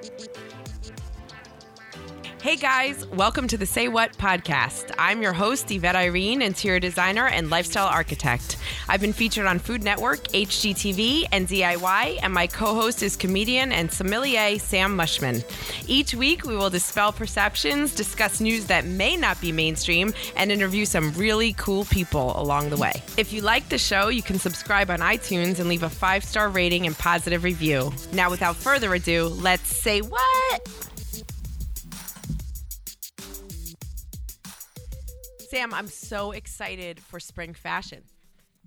きれい。Hey guys, welcome to the Say What podcast. I'm your host, Yvette Irene, interior designer and lifestyle architect. I've been featured on Food Network, HGTV, and DIY, and my co host is comedian and sommelier Sam Mushman. Each week, we will dispel perceptions, discuss news that may not be mainstream, and interview some really cool people along the way. If you like the show, you can subscribe on iTunes and leave a five star rating and positive review. Now, without further ado, let's say what? Sam, I'm so excited for spring fashion.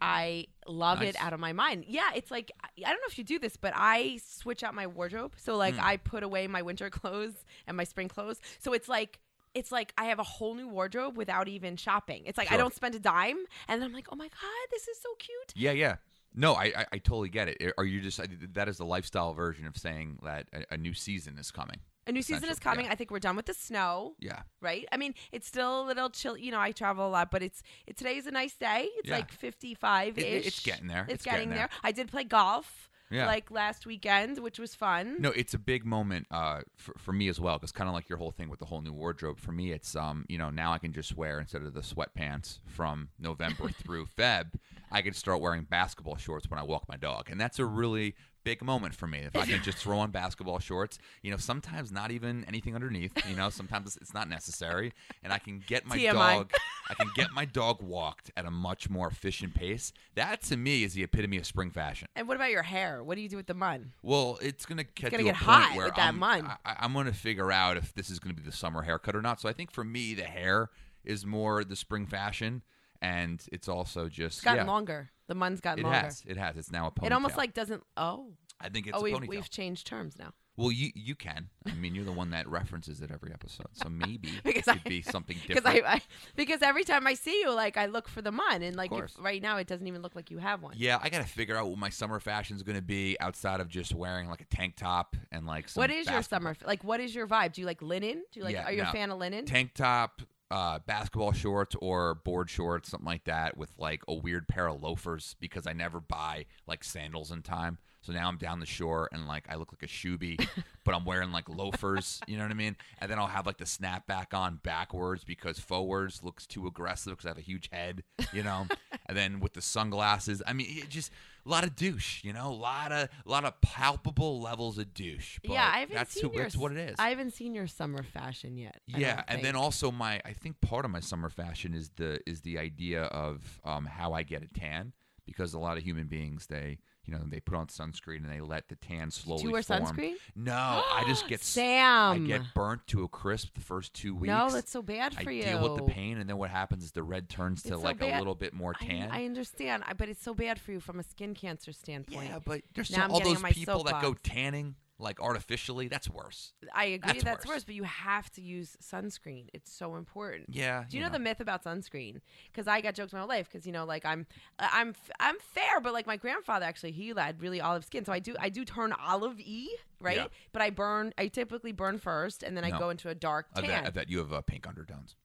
I love Nice. it out of my mind. Yeah, it's like I don't know if you do this, but I switch out my wardrobe. So like hmm. I put away my winter clothes and my spring clothes. So it's like it's like I have a whole new wardrobe without even shopping. It's like I don't spend a dime, and then I'm like, oh my god, this is so cute. Yeah, yeah. No, I, I, I totally get it. Are you just that is the lifestyle version of saying that a, a new season is coming? A new season is coming. yeah. I think we're done with the snow. Yeah, right? I mean, it's still a little chill. You know, I travel a lot, but it's it, today's a nice day. It's Yeah. like 55 ish. It- it's getting there. It's, It's getting, getting there. there. I did play golf Yeah. like last weekend, which was fun. no, it's a big moment uh, for, for me as well because kind of like your whole thing with the whole new wardrobe. For me, it's um you know now I can just wear instead of the sweatpants from November through Feb, I can start wearing basketball shorts when I walk my dog, and that's a really big moment for me. If I can just throw on basketball shorts, you know, sometimes not even anything underneath, you know, sometimes it's not necessary, and I can get my TMI. dog, I can get my dog walked at a much more efficient pace. That to me is the epitome of spring fashion. And what about your hair? What do you do with the mud? Well, it's gonna get gonna to get a point hot where with that I'm, mud. I, I'm gonna figure out if this is gonna be the summer haircut or not. So I think for me, the hair is more the spring fashion, and it's also just It's gotten yeah, longer. The mud's gotten It longer. has, it has. It's now a ponytail. It almost like doesn't. Oh, I think it's oh, we've ponytail. we've changed terms now. Well, you you can. I mean, you're the one that references it every episode, so maybe Because it could I- be something different. I, I because every time I see you, like I look for the mud, and like if, right now it doesn't even look like you have one. yeah, I gotta figure out what my summer fashion is gonna be outside of just wearing like a tank top and like some What is your summer like? What is your vibe? Do you like linen? Do you like? Yeah, are you no. a fan of linen? tank top, uh, basketball shorts or board shorts, something like that, with like a weird pair of loafers because I never buy like sandals in time. So now I'm down the shore and like I look like a shoebie, but I'm wearing like loafers. You know what I mean? And then I'll have like the snapback on backwards because forwards looks too aggressive because I have a huge head. You know, and then with the sunglasses, I mean, it just a lot of douche. You know, a lot of a lot of palpable levels of douche. But yeah, I haven't that's seen who, your. that's what it is. I haven't seen your summer fashion yet. Yeah, and then also my I think part of my summer fashion is the is the idea of um, how I get a tan because a lot of human beings they you know they put on sunscreen and they let the tan slowly. Do you wear form. sunscreen? No, I just get Sam. I get burnt to a crisp the first two weeks. no, that's so bad I for you. deal with the pain, and then what happens is the red turns to so like bad. a little bit more tan. I, understand, I, but it's so bad for you from a skin cancer standpoint. yeah, but there's Now I'm all those people that go tanning like artificially. That's worse. I agree That's that's, worse. worse, but you have to use sunscreen. It's so important. Yeah. Do you know, the myth about sunscreen? Because I got jokes my whole life. Because you know, like I'm, uh, I'm, I'm fair, but like my grandfather actually, he had really olive skin, so I do, I do turn olive y, right? Yeah. But I burn, I typically burn first, and then I No. go into a dark I tan. bet, I bet you have uh, pink undertones.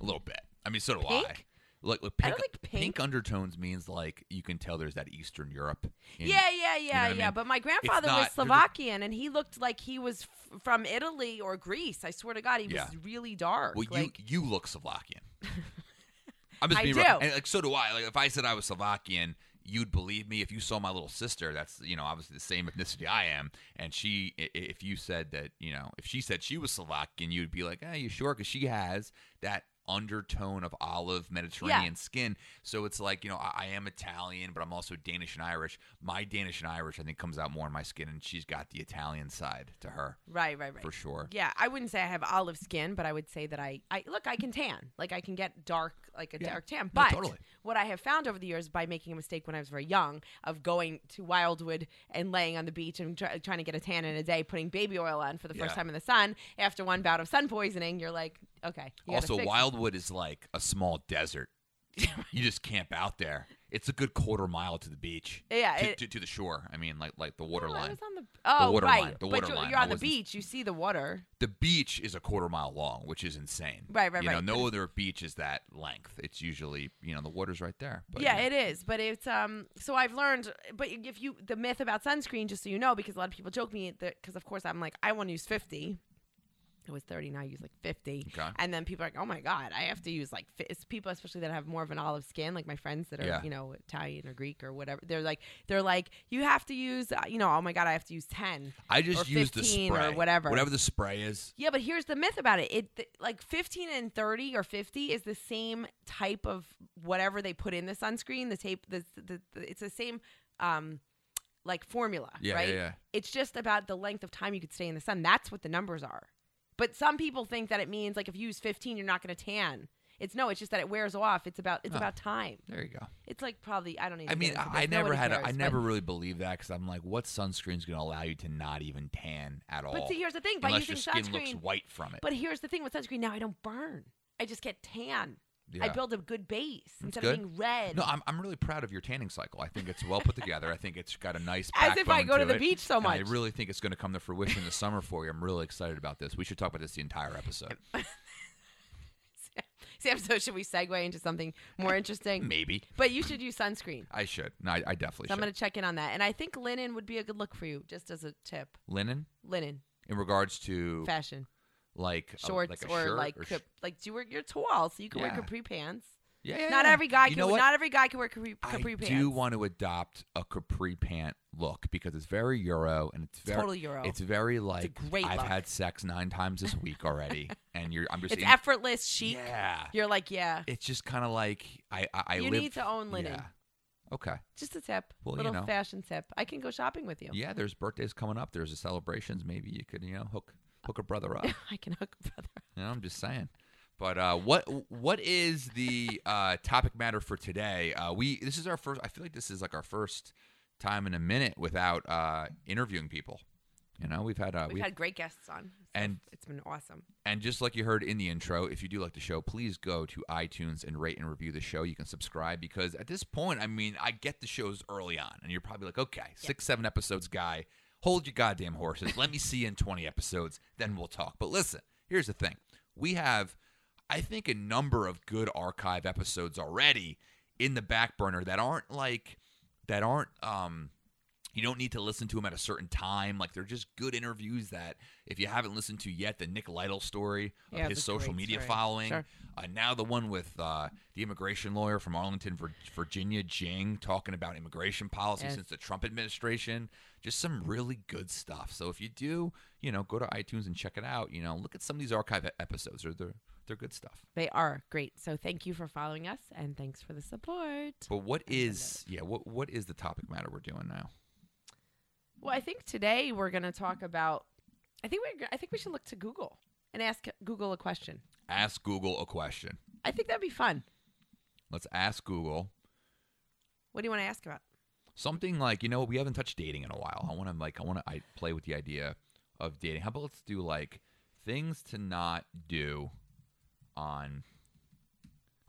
A little bit. I mean, so do I. Pink? Look, look, I pink, like pink. undertones means like you can tell there's that Eastern Europe. in- yeah, yeah, yeah, what I yeah. mean? But my grandfather not- was Slovakian, and he looked like he was f- from Italy or Greece. I swear to God, he Yeah. was really dark. Well, like, you you look Slovakian. I'm just I being do. And like so do I. Like if I said I was Slovakian, you'd believe me. If you saw my little sister, that's you know obviously the same ethnicity I am, and she, i- i- if you said that, you know, if she said she was Slovakian, you'd be like, "Hey, you sure?" Because she has that undertone of olive Mediterranean skin. So it's like, you know, I, I am Italian, but I'm also Danish and Irish. My Danish and Irish, I think, comes out more in my skin, and she's got the Italian side to her right, right, right. for sure. Yeah, I wouldn't say I have olive skin, but I would say that I, I look, I can tan. Like I can get dark, like a Yeah. dark tan. No, But totally. what I have found over the years by making a mistake when I was very young of going to Wildwood and laying on the beach and try, trying to get a tan in a day, putting baby oil on for the first Yeah. time in the sun. After one bout of sun poisoning, you're like, okay. Also. Wildwood is like a small desert. you just camp out there. It's a good quarter mile to the beach. Yeah, to, it- to, to the shore. I mean, like like the No, water I line. was on the. Oh, water right. line, the but you're, line. you're on the beach. You see the water. The beach is a quarter mile long, which is insane. Right, right, you know, right. no other beach is that length. It's usually, you know, the water's right there. But yeah, know. it is. But it's um. So I've learned. But if you the myth about sunscreen, just so you know, because a lot of people joke me because of course I'm like I want to use 50. It was 30 now I use like 50. Okay. And then people are like, "Oh my god, I have to use like it's people especially that have more of an olive skin, like my friends that are, Yeah. you know, Italian or Greek or whatever. They're like they're like, "You have to use, uh, you know, oh my god, I have to use 10." I just use the 15 or whatever. whatever the spray is. Yeah, but here's the myth about it. It th- like 15 and 30 or 50 is the same type of whatever they put in the sunscreen. The tape, the, the, the it's the same, um, like formula, Yeah, right? yeah, yeah. It's just about the length of time you could stay in the sun. That's what the numbers are. But some people think that it means like if you use 15, you're not going to tan. It's no, it's just that it wears off. It's about it's Oh. about time. There you go. It's like probably I don't even. I mean, I, I never had. A, cares, I but- never really believed that because I'm like, what sunscreen's going to allow you to not even tan at all? But see, here's the thing: by unless using your skin sunscreen. looks white from it. But here's the thing with sunscreen: now I don't burn. I just get tan. I Yeah. build a good base instead good. of being red. No, I'm, I'm really proud of your tanning cycle. I think it's well put together. I think it's got a nice. As if I go to the it, beach so and I really think it's going to come to fruition this summer for you. I'm really excited about this. We should talk about this the entire episode. Sam, so should we segue into something more interesting? Maybe But you should use sunscreen. I should. No, I, I definitely So I'm going to check in on that. And I think linen would be a good look for you, just as a tip. Linen Linen, in regards to fashion, like a- shorts, like a or shirt like or cap- like do you wear you're tall, so you can Yeah. wear capri pants. yeah, yeah, Not yeah. every guy You can. know what? Not every guy can wear capri, capri I pants. do want to adopt a capri pant look because it's very Euro and it's very Totally Euro. It's very like great I've look. had sex nine times this week already, and you're I'm just It's in- effortless, chic. Yeah, You're like, yeah. it's just kind of like I I, I You live, need to own linen. Yeah. Okay. Just a tip, Well, you little know. fashion tip. I can go shopping with you. Yeah, there's birthdays coming up. There's a celebrations. Maybe you could you know hook hook a brother up. I can hook a brother. You know, I'm just saying. But uh, what what is the uh, topic matter for today? Uh, we this is our first. I feel like this is like our first time in a minute without uh, interviewing people. You know, we've had uh, We've we had great guests on, so And- it's been awesome. and just like you heard in the intro, if you do like the show, please go to iTunes and rate and review the show. You can subscribe because at this point, I mean, I get the shows early on, and you're probably like, okay, six, seven episodes, guy, hold your goddamn horses. Let me see you in 20 episodes, then we'll talk. But listen, here's the thing we have, I think, a number of good archive episodes already in the back burner that aren't like, that aren't, um, you don't need to listen to them at a certain time. Like they're just good interviews that if you haven't listened to yet, the Nick Lytle story of Yeah, his social great media following. Sure. Uh, now the one with uh, the immigration lawyer from Arlington, Virginia, Jing, talking about immigration policy Yes. since the Trump administration. Just some really good stuff. So if you do, you know, go to iTunes and check it out. You know, look at some of these archive episodes. They're they're, they're good stuff. They are great. So thank you for following us and thanks for the support. But what is yeah? What what is the topic matter we're doing now? Well, I think today we're going to talk about. I think we. I think we should look to Google and ask Google a question. Ask Google a question. I think that'd be fun. Let's ask Google What do you want to ask about? something like you know we haven't touched dating in a while. I want to like I want to I play with the idea of dating. How about let's do like things to not do on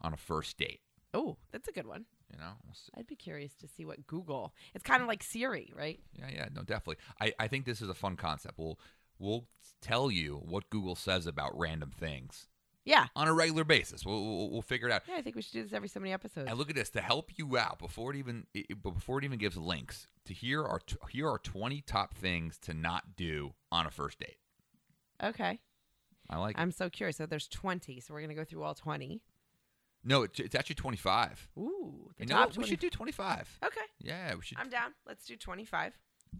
on a first date. Oh, that's a good one. You know, We'll. I'd be curious to see what Google. It's kind of like Siri, right? yeah, yeah, no, definitely. I I think this is a fun concept. We'll we'll tell you what Google says about random things Yeah. on a regular basis. We'll we'll, we'll figure it out. Yeah, I think we should do this every so many episodes. And look at this to help you out before it even it, it- before it even gives links. To here are t- here are twenty top things to not do on a first date. Okay. I like. I'm so curious. So there's 20, so we're going to go through all 20. No, it's, it's actually 25. Ooh, the You know top what? 20. We should do 25. Okay. Yeah, we should. I'm down. Let's do 25.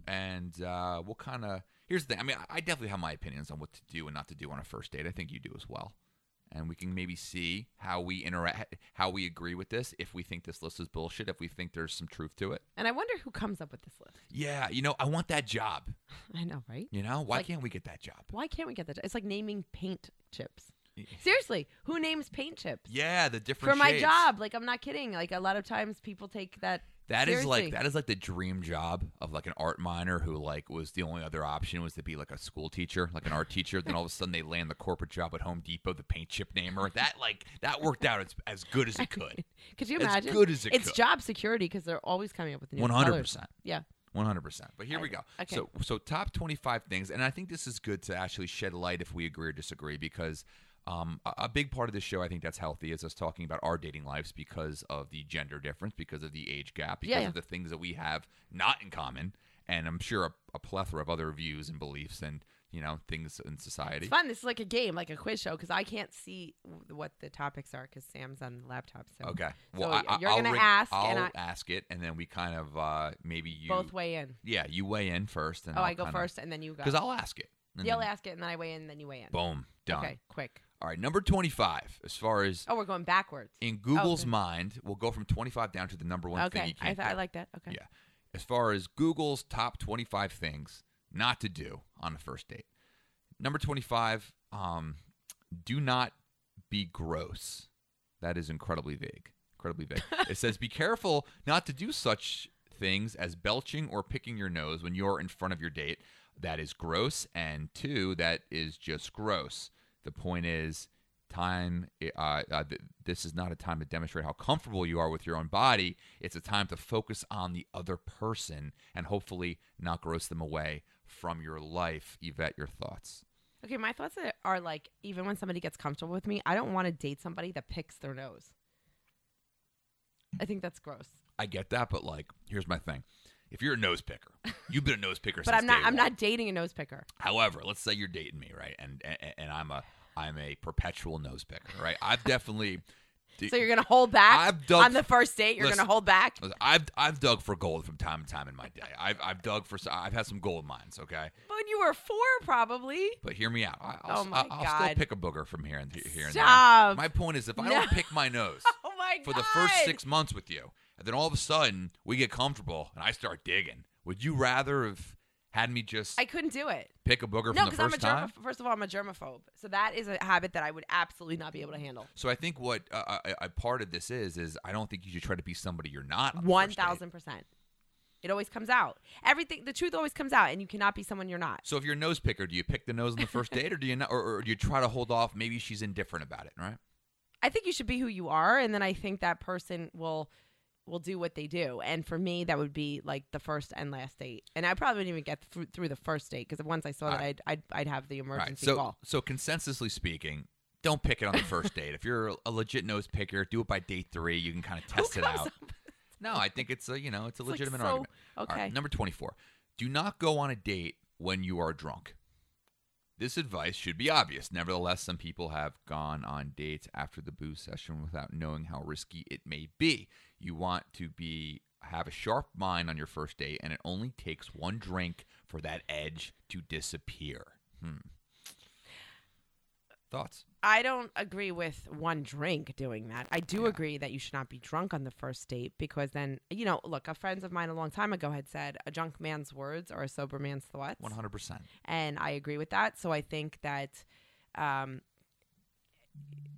and uh, we'll kind of. Here's the thing. I mean, I I definitely have my opinions on what to do and not to do on a first date. I think you do as well. And we can maybe see how we interact, how we agree with this. If we think this list is bullshit, if we think there's some truth to it. And I wonder who comes up with this list. Yeah, you know, I want that job. I know, right? You know, why like- can't we get that job? Why can't we get that? job? It's like naming paint chips. Seriously, who names paint chips? Yeah, the different For my shades. job, like I'm not kidding. Like a lot of times people take that. That is like that is like the dream job of like an art minor who like was the only other option was to be like a school teacher, like an art teacher. then all of a sudden they land the corporate job at Home Depot, the paint chip namer. That like that worked out as, as good as it could. Could you As imagine? good as it it's could. job security because they're always coming up with new One hundred colors. percent. Yeah. One hundred percent. But here we go. okay. So, so top twenty-five things, and I think this is good to actually shed light if we agree or disagree, because um, a, big part of this show, I think that's healthy, is us talking about our dating lives because of the gender difference, because of the age gap, because Yeah, of the things that we have not in common, and I'm sure a, a plethora of other views and beliefs and you know things in society. It's fun. This is like a game, like a quiz show, because I can't see what the topics are because Sam's on the laptop. So Okay. So Well, I, I- you're I'll gonna ask, I'll and I- ask it, and then we kind of uh, maybe you both weigh in. Yeah, you weigh in first, and Oh, I'll I go kinda- first, and then you go. because I'll ask it. You'll ask it, and then I weigh in, and then you weigh in. Boom, done. Okay, quick. All right, number twenty-five. As far as Oh, we're going backwards. in Google's okay. mind, we'll go from twenty-five down to the number one thing you Okay, I, th- I like that. Okay. Yeah. As far as Google's top 25 things not to do on a first date. Number 25, um, do not be gross. That is incredibly vague. Incredibly vague. it says be careful not to do such things as belching or picking your nose when you're in front of your date. That is gross. And two, that is just gross. The point is, time uh, uh, th- this is not a time to demonstrate how comfortable you are with your own body it's a time to focus on the other person and hopefully not gross them away from your life yvette your thoughts Okay, my thoughts are- are like even when somebody gets comfortable with me, I don't want to date somebody that picks their nose. I think that's gross. i get that but like here's my thing if you're a nose picker you've been a nose picker But since I'm not. I'm one. not dating a nose picker. However, let's say you're dating me, right? And and, and I'm a I'm a perpetual nose picker, right? I've definitely So you're gonna hold back I've dug on the first date. You're Listen. gonna hold back. Listen, I've I've dug for gold from time to time in my day. I've I've dug for I've had some gold mines, okay? But when you were four, probably. But hear me out. I, I'll, Oh my I'll still God. pick a booger from here and here and Stop. there. My point is, if I No. don't pick my nose Oh my for the first six months with you, and then all of a sudden we get comfortable and I start digging, would you rather have had me just I couldn't do it. pick a booger No, from the because I'm a first time? First of all, I'm a germaphobe, so that is a habit that I would absolutely not be able to handle. So I think what uh, a, a part of this is is I don't think you should try to be somebody you're not. on One first thousand percent. It always comes out. Everything, the truth always comes out, and you cannot be someone you're not. So if you're a nose picker, do you pick the nose on the first date, or do you not, or, or do you try to hold off? Maybe she's indifferent about it, right? I think you should be who you are, and then I think that person will will do what they do. And for me, that would be like the first and last date. And I probably wouldn't even get through, through the first date because once I saw that, Alright. I'd, I'd I'd have the Right. emergency So call. so consensusly speaking, don't pick it on the first date. If you're a legit nose picker, do it by date three. You can kind of test it out. No, I think it's a you know it's a It's like legitimate so- argument. All right, okay. number twenty four. Do not go on a date when you are drunk. This advice should be obvious. Nevertheless, some people have gone on dates after the booze session without knowing how risky it may be. You want to be have a sharp mind on your first date, and it only takes one drink for that edge to disappear. Hmm. Thoughts? I don't agree with one drink doing that. I do Yeah. agree that you should not be drunk on the first date because then, you know, look, a friends of mine a long time ago had said a drunk man's words are a sober man's thoughts. One hundred percent. and I agree with that. So I think that um,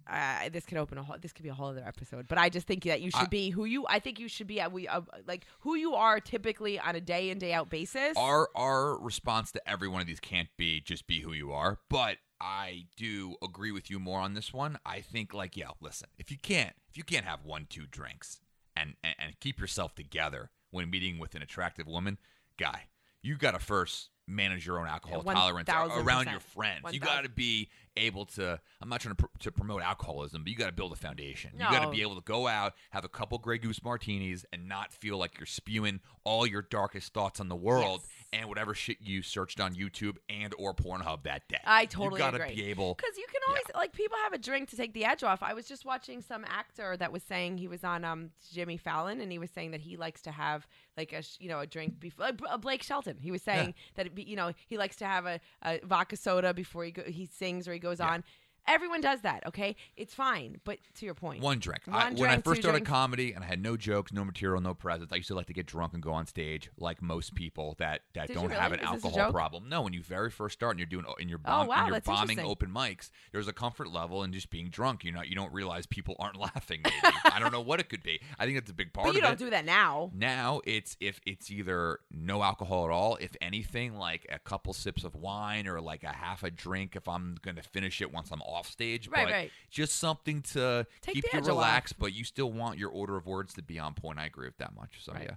uh, this could open a whole, this could be a whole other episode. But I just think that you should I- be who you. I think you should be at we uh, like who you are typically on a day in day out basis. Our our response to every one of these can't be just be who you are, but I do agree with you more on this one. I think like yeah, listen, if you can't if you can't have one two drinks and and, and keep yourself together when meeting with an attractive woman, guy, you got to first manage your own alcohol Yeah, tolerance around your friends. You got to be able to. I'm not trying to, pr- to promote alcoholism, but you got to build a foundation. You got to be able to go out, have a couple Grey Goose martinis, and not feel like you're spewing all your darkest thoughts on the world Yes. And whatever shit you searched on YouTube and or Pornhub that day. I totally you gotta agree. be able. Because you can always like people have a drink to take the edge off. I was just watching some actor that was saying he was on um Jimmy Fallon and he was saying that he likes to have like a you know a drink before uh, Blake Shelton. He was saying that it be, you know he likes to have a, a vodka soda before he go, he sings or he goes Yeah. on. Everyone does that, okay? It's fine, but to your point, One drink. One I, when I first started drinks. comedy and I had no jokes, no material, no presence, I used to like to get drunk and go on stage like most people that, that Did don't have an? Is alcohol problem. No, when you very first start and you're doing and you're Oh, wow, and you're bombing open mics, there's a comfort level in just being drunk. You know, you don't realize people aren't laughing. Maybe I don't know what it could be. I think that's a big part but you don't it. do that now. Now it's if it's either no alcohol at all, if anything, like a couple sips of wine or like a half a drink if I'm gonna finish it once I'm off stage. Right, but right. just something to Take keep you edge off. relaxed, but you still want your order of words to be on point. I agree with that much. So Right.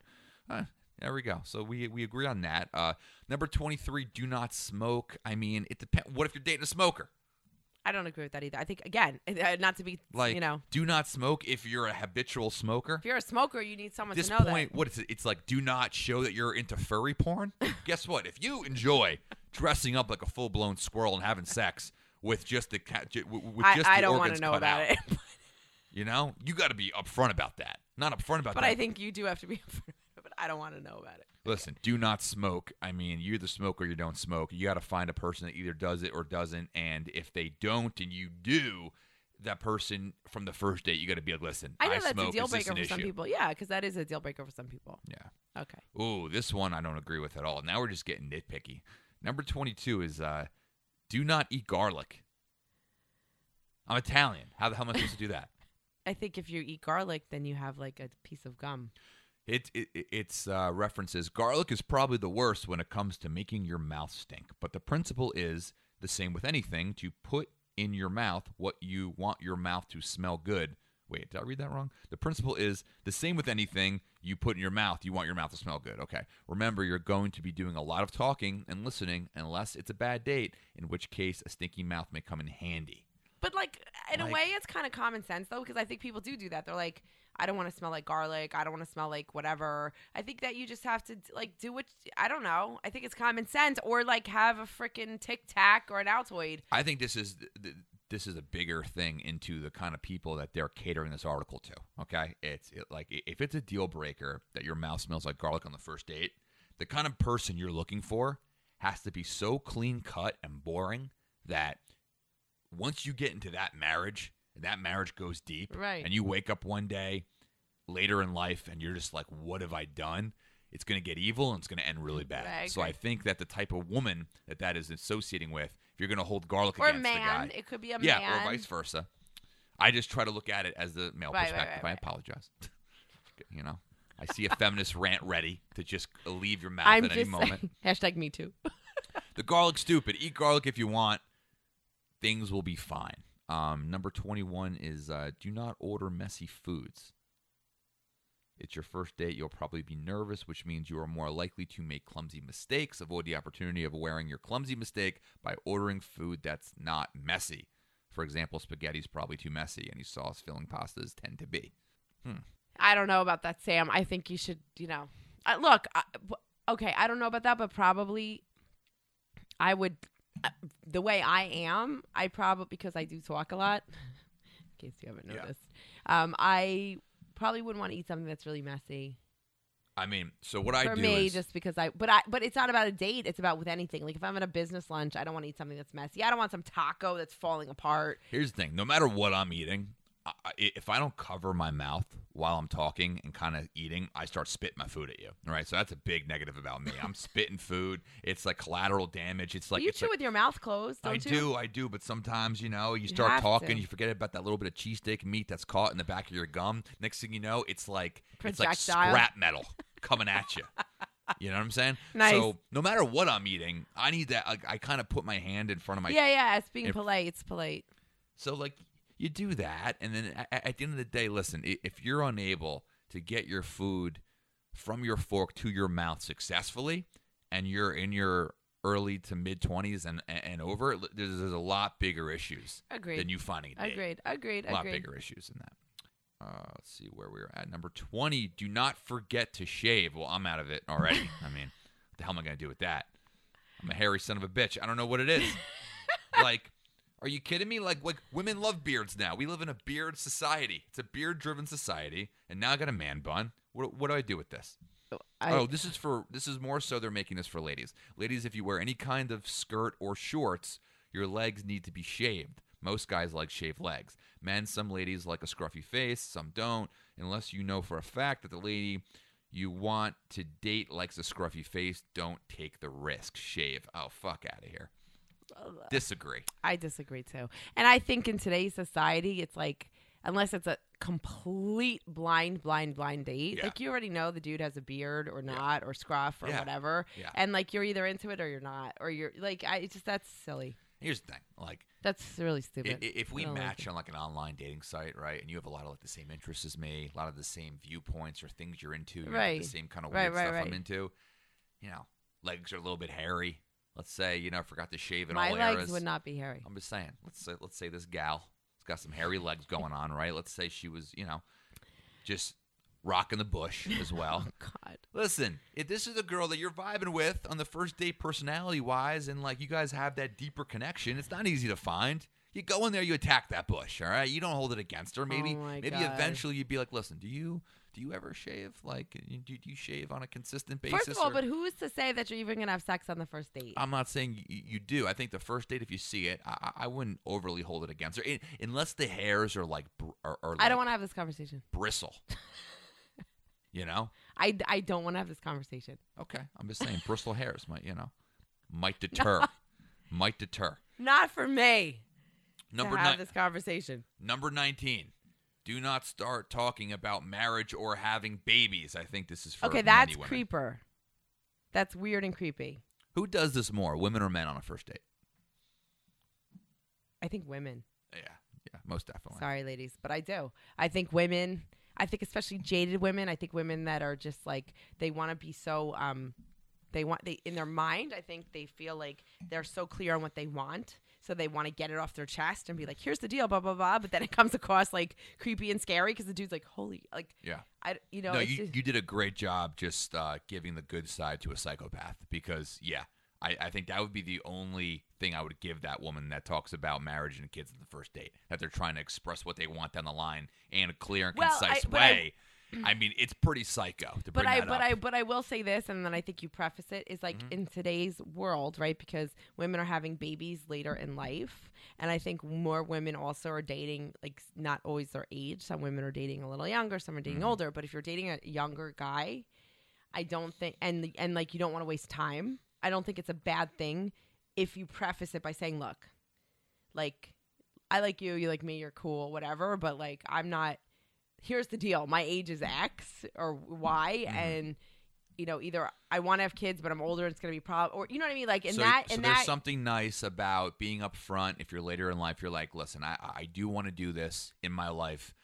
yeah. Uh, There we go. So we we agree on that. Uh, number twenty three, do not smoke. I mean, it depends. What if you're dating a smoker? I don't agree with that either. I think again, uh, not to be Like, you know, do not smoke if you're a habitual smoker. if you're a smoker, you need someone At this to know point, what is it? It's like do not show that you're into furry porn. Guess what? If you enjoy dressing up like a full blown squirrel and having sex with just the cat, ju- with just I, I the don't want to know about out, it, You know, you got to be upfront about that. Not upfront about but that. I think you do have to be. Upfront. About it, but I don't want to know about it. Listen, do not smoke. I mean, you're the smoker, you don't smoke. You got to find a person that either does it or doesn't. And if they don't and you do, that person from the first date, you got to be like, listen, I know that's smoke. a deal breaker for some people. Yeah, because that is a deal breaker for some people. Yeah. Okay. Ooh, this one I don't agree with at all. Now we're just getting nitpicky. Number 22 is uh, do not eat garlic. I'm Italian. How the hell am I supposed to do that? I think if you eat garlic, then you have like a piece of gum. It, it it's uh, references garlic is probably the worst when it comes to making your mouth stink. But the principle is the same with anything: to put in your mouth what you want your mouth to smell good. Wait, did I read that wrong? The principle is the same with anything you put in your mouth. You want your mouth to smell good. Okay. Remember, you're going to be doing a lot of talking and listening, unless it's a bad date, in which case a stinky mouth may come in handy. But like in Like- a way, it's kind of common sense though, because I think people do do that. They're like, I don't want to smell like garlic. I don't want to smell like whatever. I think that you just have to like do what I don't know. I think it's common sense, or like have a freaking Tic Tac or an Altoid. I think this is th- th- this is a bigger thing into the kind of people that they're catering this article to. Okay, it's it, like if it's a deal breaker that your mouth smells like garlic on the first date, the kind of person you're looking for has to be so clean cut and boring that once you get into that marriage, and that marriage goes deep, Right. and you wake up one day later in life and you're just like, what have I done? It's going to get evil and it's going to end really bad. I so I think that the type of woman that that is associating with, you're going to hold garlic Or a against the guy, man. It could be a yeah, man. Yeah, or vice versa. I just try to look at it as the male Right, perspective. right, I right. apologize. you know, I see a feminist rant ready to just leave your mouth I'm at any moment. Hashtag me too. The garlic's stupid. Eat garlic if you want. Things will be fine. Um, number 21 is uh, do not order messy foods. It's your first date. You'll probably be nervous, which means you are more likely to make clumsy mistakes. Avoid the opportunity of wearing your clumsy mistake by ordering food that's not messy. For example, spaghetti's probably too messy. Any sauce filling pastas tend to be. I don't know about that, Sam. I think you should, you know, uh, look. I, okay, I don't know about that, but probably I would. Uh, the way I am, I probably because I do talk a lot. In case you haven't Yeah. noticed, um, I probably wouldn't want to eat something that's really messy I mean, so what I for do me, is just because I. But I. But it's not about a date. It's about with anything. Like if I'm at a business lunch, I don't want to eat something that's messy. I don't want some taco that's falling apart. Here's the thing: no matter what I'm eating, if I don't cover my mouth while I'm talking and kind of eating, I start spitting my food at you. All right, so that's a big negative about me. I'm spitting food. It's like collateral damage. It's like you it's chew like, with your mouth closed, don't I you? do, I do, but sometimes you know you start have talking, to. you forget about that little bit of cheesesteak meat that's caught in the back of your gum. Next thing you know, it's like it's like scrap metal coming at you. You know what I'm saying? Nice. So no matter what I'm eating, I need that. Like, I kind of put my hand in front of my yeah, yeah. It's being if- polite. It's polite. so like you do that, and then at, at the end of the day, listen, if you're unable to get your food from your fork to your mouth successfully, and you're in your early to mid twenties and and over, there's, there's a lot bigger issues Agreed. than you finding a date. Agreed. Agreed. A lot Agreed. bigger issues than that. Uh, let's see where we're at. Number 20, do not forget to shave. Well, I'm out of it already. I mean, what the hell am I going to do with that? I'm a hairy son of a bitch. I don't know what it is. like, are you kidding me? Like, like women love beards now. We live in a beard society. It's a beard-driven society, and now I got a man bun. What, what do I do with this? I, oh, this is for this is more so they're making this for ladies. Ladies, if you wear any kind of skirt or shorts, your legs need to be shaved. Most guys like shaved legs. Men, some ladies like a scruffy face, some don't. Unless you know for a fact that the lady you want to date likes a scruffy face, don't take the risk. Shave. Oh, fuck out of here. Disagree. I disagree too. And I think in today's society, it's like unless it's a complete blind, blind, blind date, Yeah. like you already know the dude has a beard or not, or scruff or Yeah. whatever, Yeah. and like you're either into it or you're not, or you're like, I it's just that's silly. Here's the thing, like That's really stupid. i- if we don't like match on like an online dating site, right, and you have a lot of like the same interests as me, a lot of the same viewpoints or things you're into, you have, Right. the same kind of Right, weird right, stuff I'm into, you know, legs are a little bit hairy. Let's say you know I forgot to shave in My all legs eras. would not be hairy. I'm just saying. Let's say let's say this gal has got some hairy legs going on, right? Let's say she was, you know, just rocking the bush as well. Oh God. Listen, if this is a girl that you're vibing with on the first date, personality wise, and like you guys have that deeper connection, it's not easy to find. You go in there, you attack that bush, all right? You don't hold it against her. Maybe, Oh maybe God. eventually you'd be like, listen, do you do you ever shave? Like, do, do you shave on a consistent basis? First of all, or- but who is to say that you're even gonna have sex on the first date? I'm not saying you, you do. I think the first date, if you see it, I, I- wouldn't overly hold it against her, In- unless the hairs are like are, are I don't want to have this conversation. bristle. you know? I, I don't want to have this conversation. Okay, I'm just saying bristle hairs might you know might deter, might deter. Not for me Number to have nine, this conversation. number nineteen. Do not start talking about marriage or having babies. I think this is for Okay, that's women. creeper. That's weird and creepy. Who does this more, women or men on a first date? I think women. Yeah, yeah, most definitely. Sorry, ladies, but I do. I think women. I think especially jaded women. I think women that are just like they want to be so. Um, they want they in their mind. I think they feel like they're so clear on what they want, so they want to get it off their chest and be like, "Here's the deal," blah blah blah. But then it comes across like creepy and scary because the dude's like, "Holy!" Like Yeah. I, you know, no, you, just- you did a great job just uh, giving the good side to a psychopath because, yeah, I, I think that would be the only thing I would give that woman that talks about marriage and kids in the first date. That they're trying to express what they want down the line in a clear and Well, concise I- way. I, mean, it's pretty psycho but I but up. I but I will say this, and then I think you preface it is like Mm-hmm. in today's world, right? Because women are having babies later in life, and I think more women also are dating like not always their age. Some women are dating a little younger, some are dating Mhm. older. But if you're dating a younger guy, I don't think and and like you don't want to waste time. I don't think it's a bad thing if you preface it by saying, "Look, like I like you, you like me, you're cool, whatever." But like I'm not here's the deal my age is x or y Mhm. and you know either i want to have kids but i'm older it's going to be prob or you know what i mean like in so, that so in there's that something nice about being upfront. If you're later in life, you're like, listen, I, I do want to do this in my life.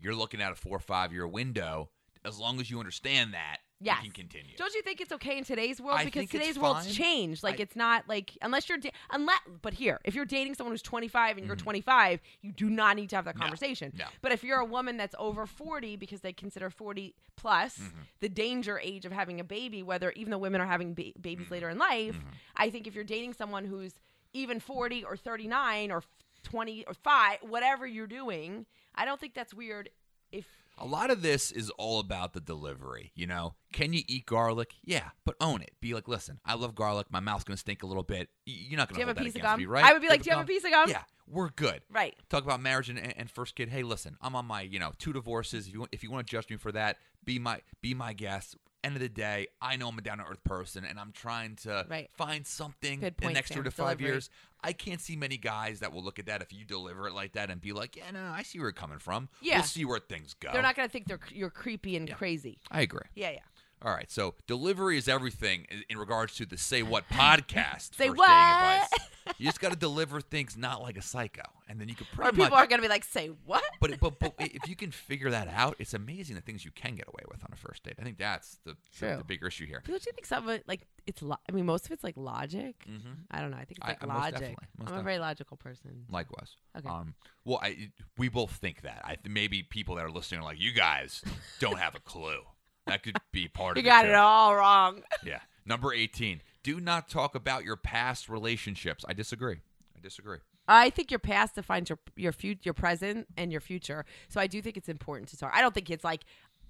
You're looking at a four or five year window. As long as you understand that, Yes. you can continue. don't you think it's okay in today's world I because today's world's changed like I- it's not like unless you're da- unless but here if you're dating someone who's 25 and you're Mhm. 25 you do not need to have that conversation No. but if you're a woman that's over 40 because they consider 40 plus Mhm. the danger age of having a baby whether even though women are having ba- babies Mhm. later in life Mhm. I think if you're dating someone who's even 40 or 39 or 20 or 5, whatever you're doing, I don't think that's weird if A lot of this is all about the delivery. You know, can you eat garlic? Yeah, but own it. Be like, listen, I love garlic. My mouth's gonna stink a little bit. You're not gonna you have a piece of gum? me, right? I would be like, do you have a piece of gum? Yeah, we're good. Right. Talk about marriage and, and first kid. Hey, listen, I'm on my you know two divorces. If you want, if you want to judge me for that, be my be my guest. End of the day, I know I'm a down to earth person, and I'm trying to Right. find something in the next Sam. three to five Delivery. years. I can't see many guys that will look at that if you deliver it like that and be like, yeah, no, I see where you're coming from. Yeah. we'll see where things go. They're not going to think they're you're creepy and Yeah. crazy. I agree. Yeah, yeah. All right, so delivery is everything in regards to the Say What podcast. Say what? You just got to deliver things not like a psycho, and then you could pretty people much. are going to be like, "Say what?" but, but but if you can figure that out, it's amazing the things you can get away with on a first date. I think that's the the, the bigger issue here. Don't you think some of it like it's lo- I mean most of it's like logic. Mm-hmm. I don't know. I think it's like I- most logic. definitely, most I'm a very logical person. Likewise. Okay. Um. Well, I we both think that. I th- maybe people that are listening are like, you guys don't have a clue. That could be part you of it. You got it. it all wrong. Yeah. Number 18. Do not talk about your past relationships. I disagree. I disagree. I think your past defines your your future, your present, and your future. So I do think it's important to talk. I don't think it's like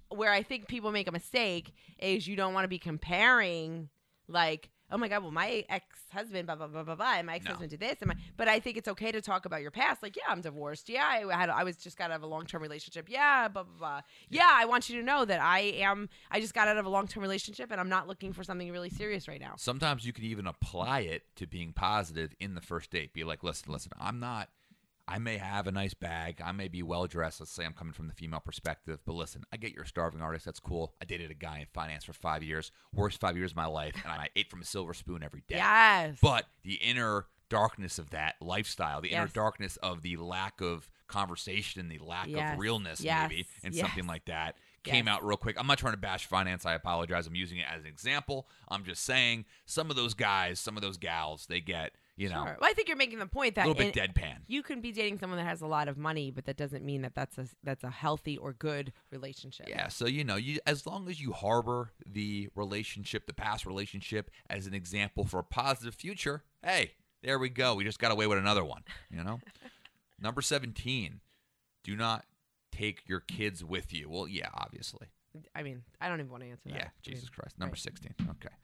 where I think people make a mistake is you don't want to be comparing like oh my god well my ex-husband blah blah blah blah blah and my ex-husband did this and my but I think it's okay to talk about your past. Like yeah I'm divorced. Yeah I had I was just got out of a long-term relationship. Yeah blah blah blah. Yeah I want you to know that I am I just got out of a long-term relationship and I'm not looking for something really serious right now. Sometimes you can even apply it to being positive in the first date. Be like, listen, listen, I'm not. I may have a nice bag. I may be well dressed. Let's say I'm coming from the female perspective. But listen, I get you're a starving artist. That's cool. I dated a guy in finance for five years. Worst five years of my life. And I ate from a silver spoon every day. yes But the inner darkness of that lifestyle, the inner darkness of the lack of conversation, the lack Yes. of realness, Yes. maybe, and Yes. something like that came Yes. out real quick. I'm not trying to bash finance. I apologize. I'm using it as an example. I'm just saying some of those guys, some of those gals, they get, you know, Sure. Well, I think you're making the point that a little bit deadpan. you can be dating someone that has a lot of money, but that doesn't mean that that's a that's a healthy or good relationship. Yeah, so you know, you as long as you harbor the relationship, the past relationship as an example for a positive future, hey, there we go. We just got away with another one, you know? Number 17, do not take your kids with you. Well, yeah, obviously. I mean, I don't even want to answer that. Yeah, I mean, Jesus Christ. Number right. 16. Okay.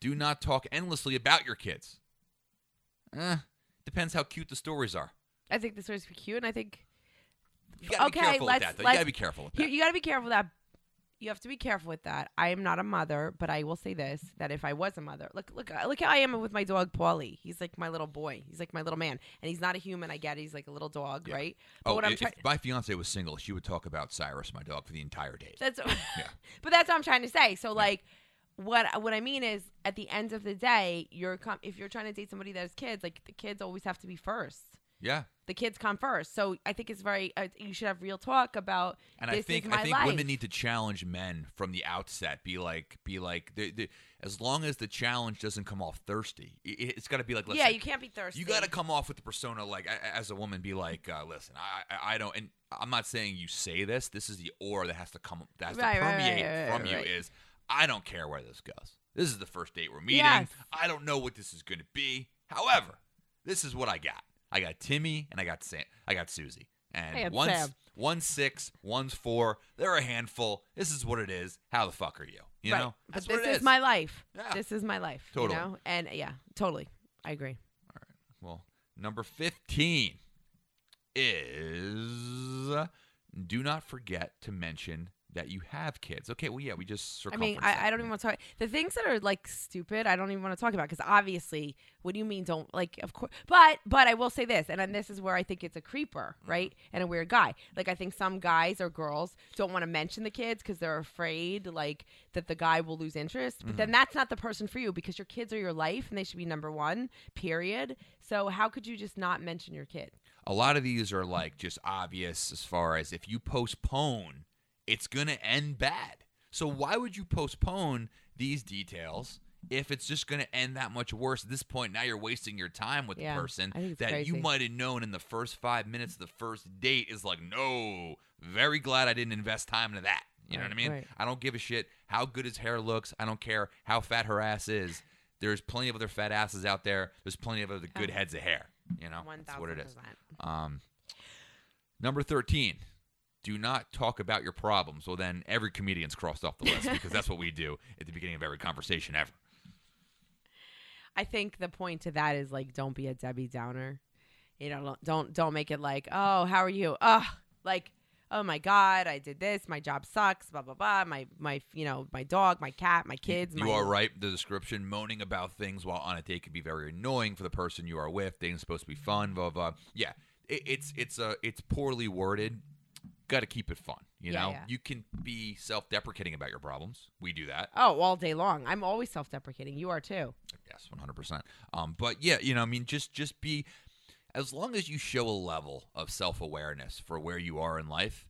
Do not talk endlessly about your kids. Eh, depends how cute the stories are. I think the story's cute, and I think You got to Okay, be careful let's- that, though. You let's- got to be careful with you, that. you got to be careful with that. You have to be careful with that. I am not a mother, but I will say this: that if I was a mother, look, look, look how I am with my dog Paulie. He's like my little boy. He's like my little man, and he's not a human. I get it. He's like a little dog, Yeah. right? But Oh, what I'm if trying, my fiance was single, she would talk about Cyrus, my dog, for the entire date. That's Yeah. but that's what I'm trying to say. So like what what I mean is at the end of the day, you're com- if you're trying to date somebody that has kids, like the kids always have to be first. Yeah. The kids come first. So I think it's very uh, you should have real talk about And I think I think life. women need to challenge men from the outset. Be like, be like, they, they, as long as the challenge doesn't come off thirsty, it, it's got to be like, listen, yeah, you can't be thirsty. you got to come off with the persona like, as a woman, be like, uh, listen, I, I, I don't, and I'm not saying you say this. This is the aura that has to come, that has Right, to right, right, permeate right, from you. Is I don't care where this goes. This is the first date we're meeting. Yes. I don't know what this is going to be. However, this is what I got. I got Timmy and I got Sam. I got Susie. And got one's Sam. one's six, one's four. They're a handful. This is what it is. How the fuck are you? You Right. know, But that's this what it is. my life. Yeah. This is my life. Totally. You know? And yeah, totally. I agree. All right. Well, number 15 is do not forget to mention that you have kids. Okay, well, yeah, we just I mean, I. I don't even want to talk. The things that are like stupid, I don't even want to talk about because obviously, what do you mean? Don't like, of course. But but I will say this, and then this is where I think it's a creeper, Mm-hmm. right? And a weird guy. Like I think some guys or girls don't want to mention the kids because they're afraid like that the guy will lose interest. But Mm-hmm. then that's not the person for you because your kids are your life and they should be number one. Period. So how could you just not mention your kid? A lot of these are like just obvious as far as if you postpone, it's going to end bad. So why would you postpone these details? If it's just going to end that much worse at this point, now you're wasting your time with Yeah, the person I think it's that you might have known in the first five minutes of the first date is like, no, very glad I didn't invest time into that. You know what I mean? right. I don't give a shit how good his hair looks. I don't care how fat her ass is. There's plenty of other fat asses out there. There's plenty of other good Oh. heads of hair. You know, One that's what it is. Um, number 13, do not talk about your problems. Well, then every comedian's crossed off the list because that's what we do at the beginning of every conversation ever. I think the point to that is like don't be a Debbie Downer. You know, don't don't, make it like, "Oh, how are you?" Oh, like, "Oh my god, I did this. My job sucks, blah blah blah. My my you know, my dog, my cat, my kids, You my are right. The description, moaning about things while on a date can be very annoying for the person you are with. Dating's supposed to be fun, blah blah. Yeah, it, it's it's uh, it's poorly worded. Got to keep it fun. You Yeah, know, yeah. you can be self-deprecating about your problems. We do that. Oh, all day long. I'm always self-deprecating. You are too. Yes, one hundred percent. Um, but yeah, you know, I mean, just just be as long as you show a level of self awareness for where you are in life,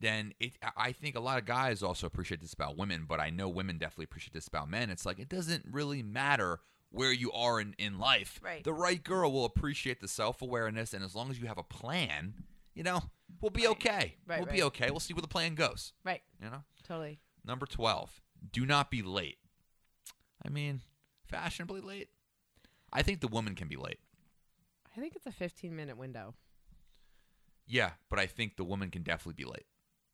then it. I- I think a lot of guys also appreciate this about women, but I know women definitely appreciate this about men. It's like it doesn't really matter where you are in in life. Right. The right girl will appreciate the self awareness, and as long as you have a plan, you know, we'll be Right. okay. Right, we'll be okay. We'll see where the plan goes. Right. You know. Totally. Number 12, do not be late. I mean, fashionably late. I think the woman can be late. I think it's a 15-minute window. Yeah, but I think the woman can definitely be late.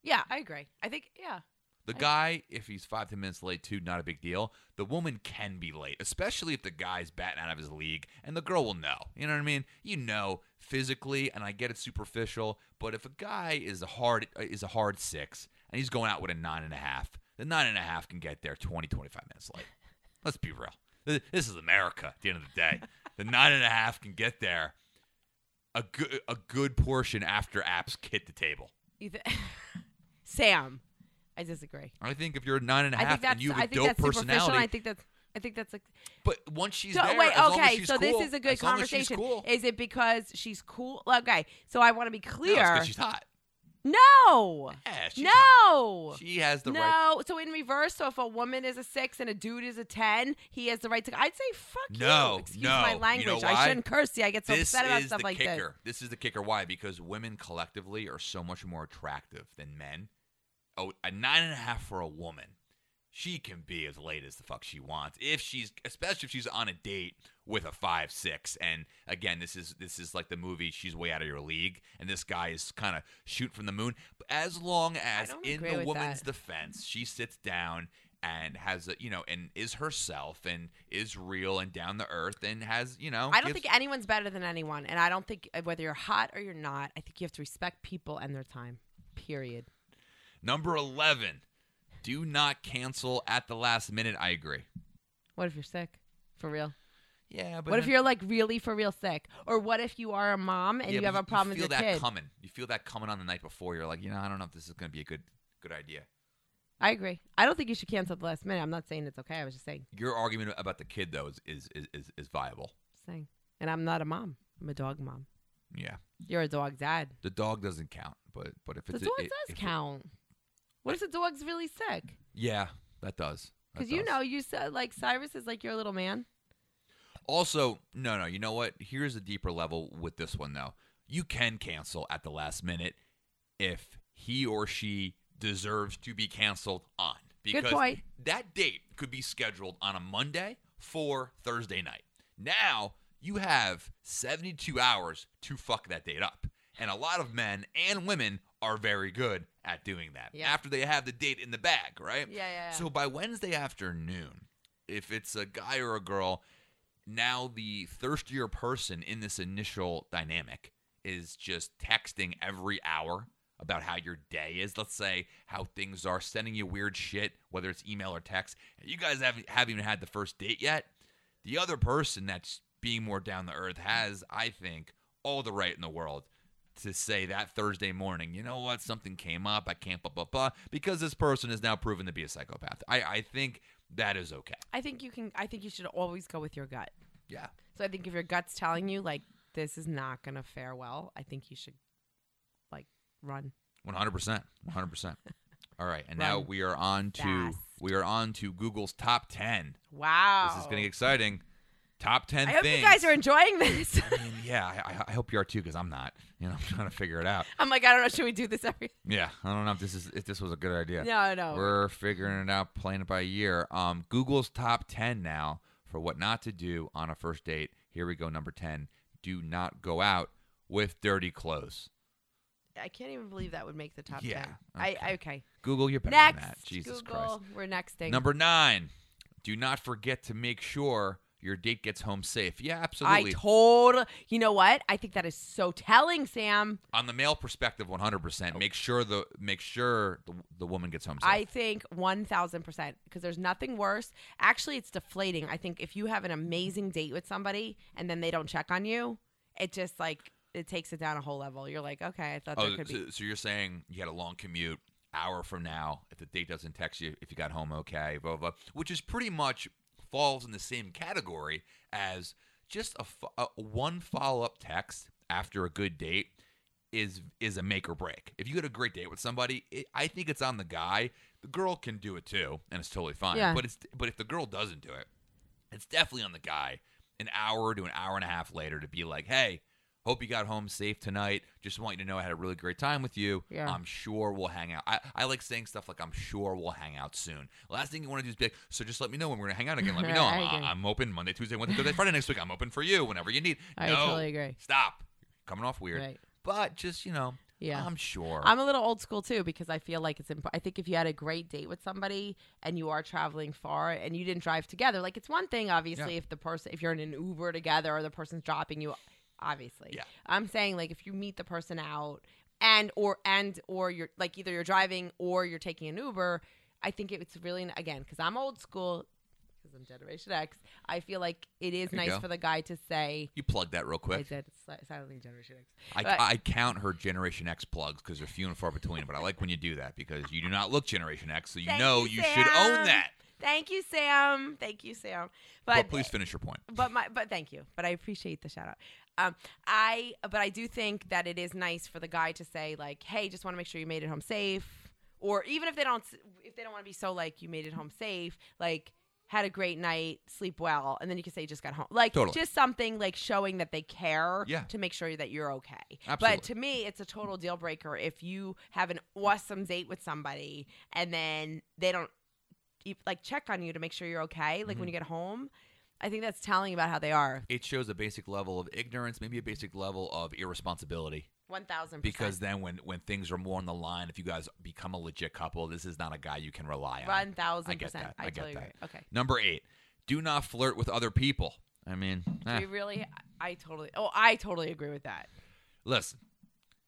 Yeah, I agree. I think yeah. The guy, if he's five, ten minutes late too, not a big deal. The woman can be late, especially if the guy's batting out of his league, and the girl will know. You know what I mean? You know physically, and I get it superficial, but if a guy is a hard uh, is a hard six and he's going out with a nine and a half, the nine and a half can get there 20, 25 minutes late. Let's be real. This is America at the end of the day. The nine and a half can get there a good a good portion after apps hit the table. Sam, I disagree. I think if you're a nine and a half and you have a dope personality, I think that's I think that's like. But once she's So there, wait, as long as okay. So this is a good as long as she's conversation. cool. Is it because she's cool? Okay. So I want to be No, it's she's hot. no. Yeah, she's hot. No. She has the no. right. No. So in reverse, so if a woman is a six and a dude is a ten, he has the right to. I'd say fuck No, you. Excuse no. my You know language. I shouldn't curse. See, I get so this upset about stuff like this. kicker. This. is the kicker. Why? Because women collectively are so much more attractive than men. Oh, a nine and a half for a woman. She can be as late as the fuck she wants if she's, especially if she's on a date with a five six. And again, this is this is like the movie. She's way out of your league, and this guy is kind of shoot from the moon. But as long as in the woman's that. defense, she sits down and has a you know and is herself and is real and down the earth and has you know I don't gives- think anyone's better than anyone, and I don't think uh, whether you're hot or you're not. I think you have to respect people and their time. Period. Number 11. Do not cancel at the last minute. I agree. What if you're sick? For real? Yeah, but what if you're like really for real sick? Or what if you are a mom and yeah, you have a problem you with feel your that kid? coming. You feel that coming on the night before. You're like, you know, I don't know if this is going to be a good good idea. I agree. I don't think you should cancel at the last minute. I'm not saying it's okay. I was just saying. Your argument about the kid though is is is, is, is viable. saying. And I'm not a mom. I'm a dog mom. Yeah. You're a dog dad. The dog doesn't count, but but if The it's dog a, it- does it- count. What if the dog's really sick? yeah, that does. That Because you does. know, you said like Cyrus is like your little man. Also, no, no. You know what? Here's a deeper level with this one, though. You can cancel at the last minute if he or she deserves to be canceled on. Because point. that date could be scheduled on a Monday for Thursday night. Now you have 72 hours to fuck that date up. And a lot of men and women are very good at doing that Yeah. after they have the date in the bag, right? Yeah, yeah, yeah. So by Wednesday afternoon, if it's a guy or a girl, now the thirstier person in this initial dynamic is just texting every hour about how your day is. Let's say how things are, sending you weird shit, whether it's email or text. And you guys haven't, haven't even had the first date yet. The other person that's being more down the earth has, I think, all the right in the world to say that Thursday morning, you know what, something came up, I can't, blah, blah, blah, because this person is now proven to be a psychopath. I, I think that is okay. I think you can. I think you should always go with your gut. Yeah. So I think if your gut's telling you like this is not gonna fare well, I think you should like run. One hundred percent, one hundred percent. All right, and now we are on to fast. we are on to Google's top ten. Wow. This is getting exciting. Top ten I hope things. you guys are enjoying this. I mean, yeah, I, I- I hope you are too, because I'm not. You know, I'm trying to figure it out. I'm like, I don't know. Should we do this every? Yeah, I don't know if this is if this was a good idea. No, no. We're figuring it out, playing it by year. Um, Google's top ten now for what not to do on a first date. Here we go. Number ten: Do not go out with dirty clothes. I can't even believe that would make the top Yeah, ten. I okay. okay. Google, you're better Next, than that. Jesus Google. Christ. We're nexting. Number nine, do not forget to make sure your date gets home safe. Yeah, absolutely. I told. You know what? I think that is so telling, Sam. On the male perspective, 100%. Make sure the make sure the, the woman gets home safe. I think 1000% because there's nothing worse. Actually, it's deflating. I think if you have an amazing date with somebody and then they don't check on you, it just like it takes it down a whole level. You're like, okay, I thought oh, could so, be. so you're saying you had a long commute, hour from now, if the date doesn't text you, if you got home okay, blah blah, blah which is pretty much falls in the same category as just a, a one follow up text after a good date is is a make or break. If you had a great date with somebody, it, I think it's on the guy. The girl can do it too, and it's totally fine. Yeah. But it's but if the girl doesn't do it, it's definitely on the guy. An hour to an hour and a half later to be like, hey. Hope you got home safe tonight. Just want you to know I had a really great time with you. Yeah. I'm sure we'll hang out. I, I like saying stuff like I'm sure we'll hang out soon. Last thing you want to do is be like, so just let me know when we're gonna hang out again. Let me know. I I'm, agree. I'm open Monday, Tuesday, Wednesday, Thursday, Friday next week. I'm open for you whenever you need. I no, totally agree. Stop. Coming off weird. Right. But just you know, Yeah. I'm sure. I'm a little old school too because I feel like it's imp- I think if you had a great date with somebody and you are traveling far and you didn't drive together, like it's one thing obviously Yeah. if the person if you're in an Uber together or the person's dropping you obviously. Yeah. I'm saying like if you meet the person out and or and or you're like either you're driving or you're taking an Uber, I think it's really again cuz I'm old school because I'm Generation X. I feel like it is nice go. for the guy to say you plug that real I quick. said si- silently Generation X. I, But- I count her Generation X plugs because they're few and far between. But I like when you do that because you do not look Generation X, so you Thank know you, you should own that. Thank you, Sam. Thank you, Sam. But But please finish your point. but my but thank you. But I appreciate the shout out. Um, I but I do think that it is nice for the guy to say like, "Hey, just want to make sure you made it home safe," or even if they don't if they don't want to be so like, "You made it home safe," like. Had a great night, sleep well, and then you can say you just got home. Like Totally. just something like showing that they care Yeah. to make sure that you're okay. Absolutely. But to me, it's a total deal breaker if you have an awesome date with somebody and then they don't like check on you to make sure you're okay. Like when you get home, I think that's telling about how they are. It shows a basic level of ignorance, maybe a basic level of irresponsibility. One thousand Because then, when when things are more on the line, if you guys become a legit couple, this is not a guy you can rely on. one I thousand get percent. that. I, I get totally that. agree. Okay. Number eight, do not flirt with other people. I mean, eh, We really, I totally. Oh, I totally agree with that. listen,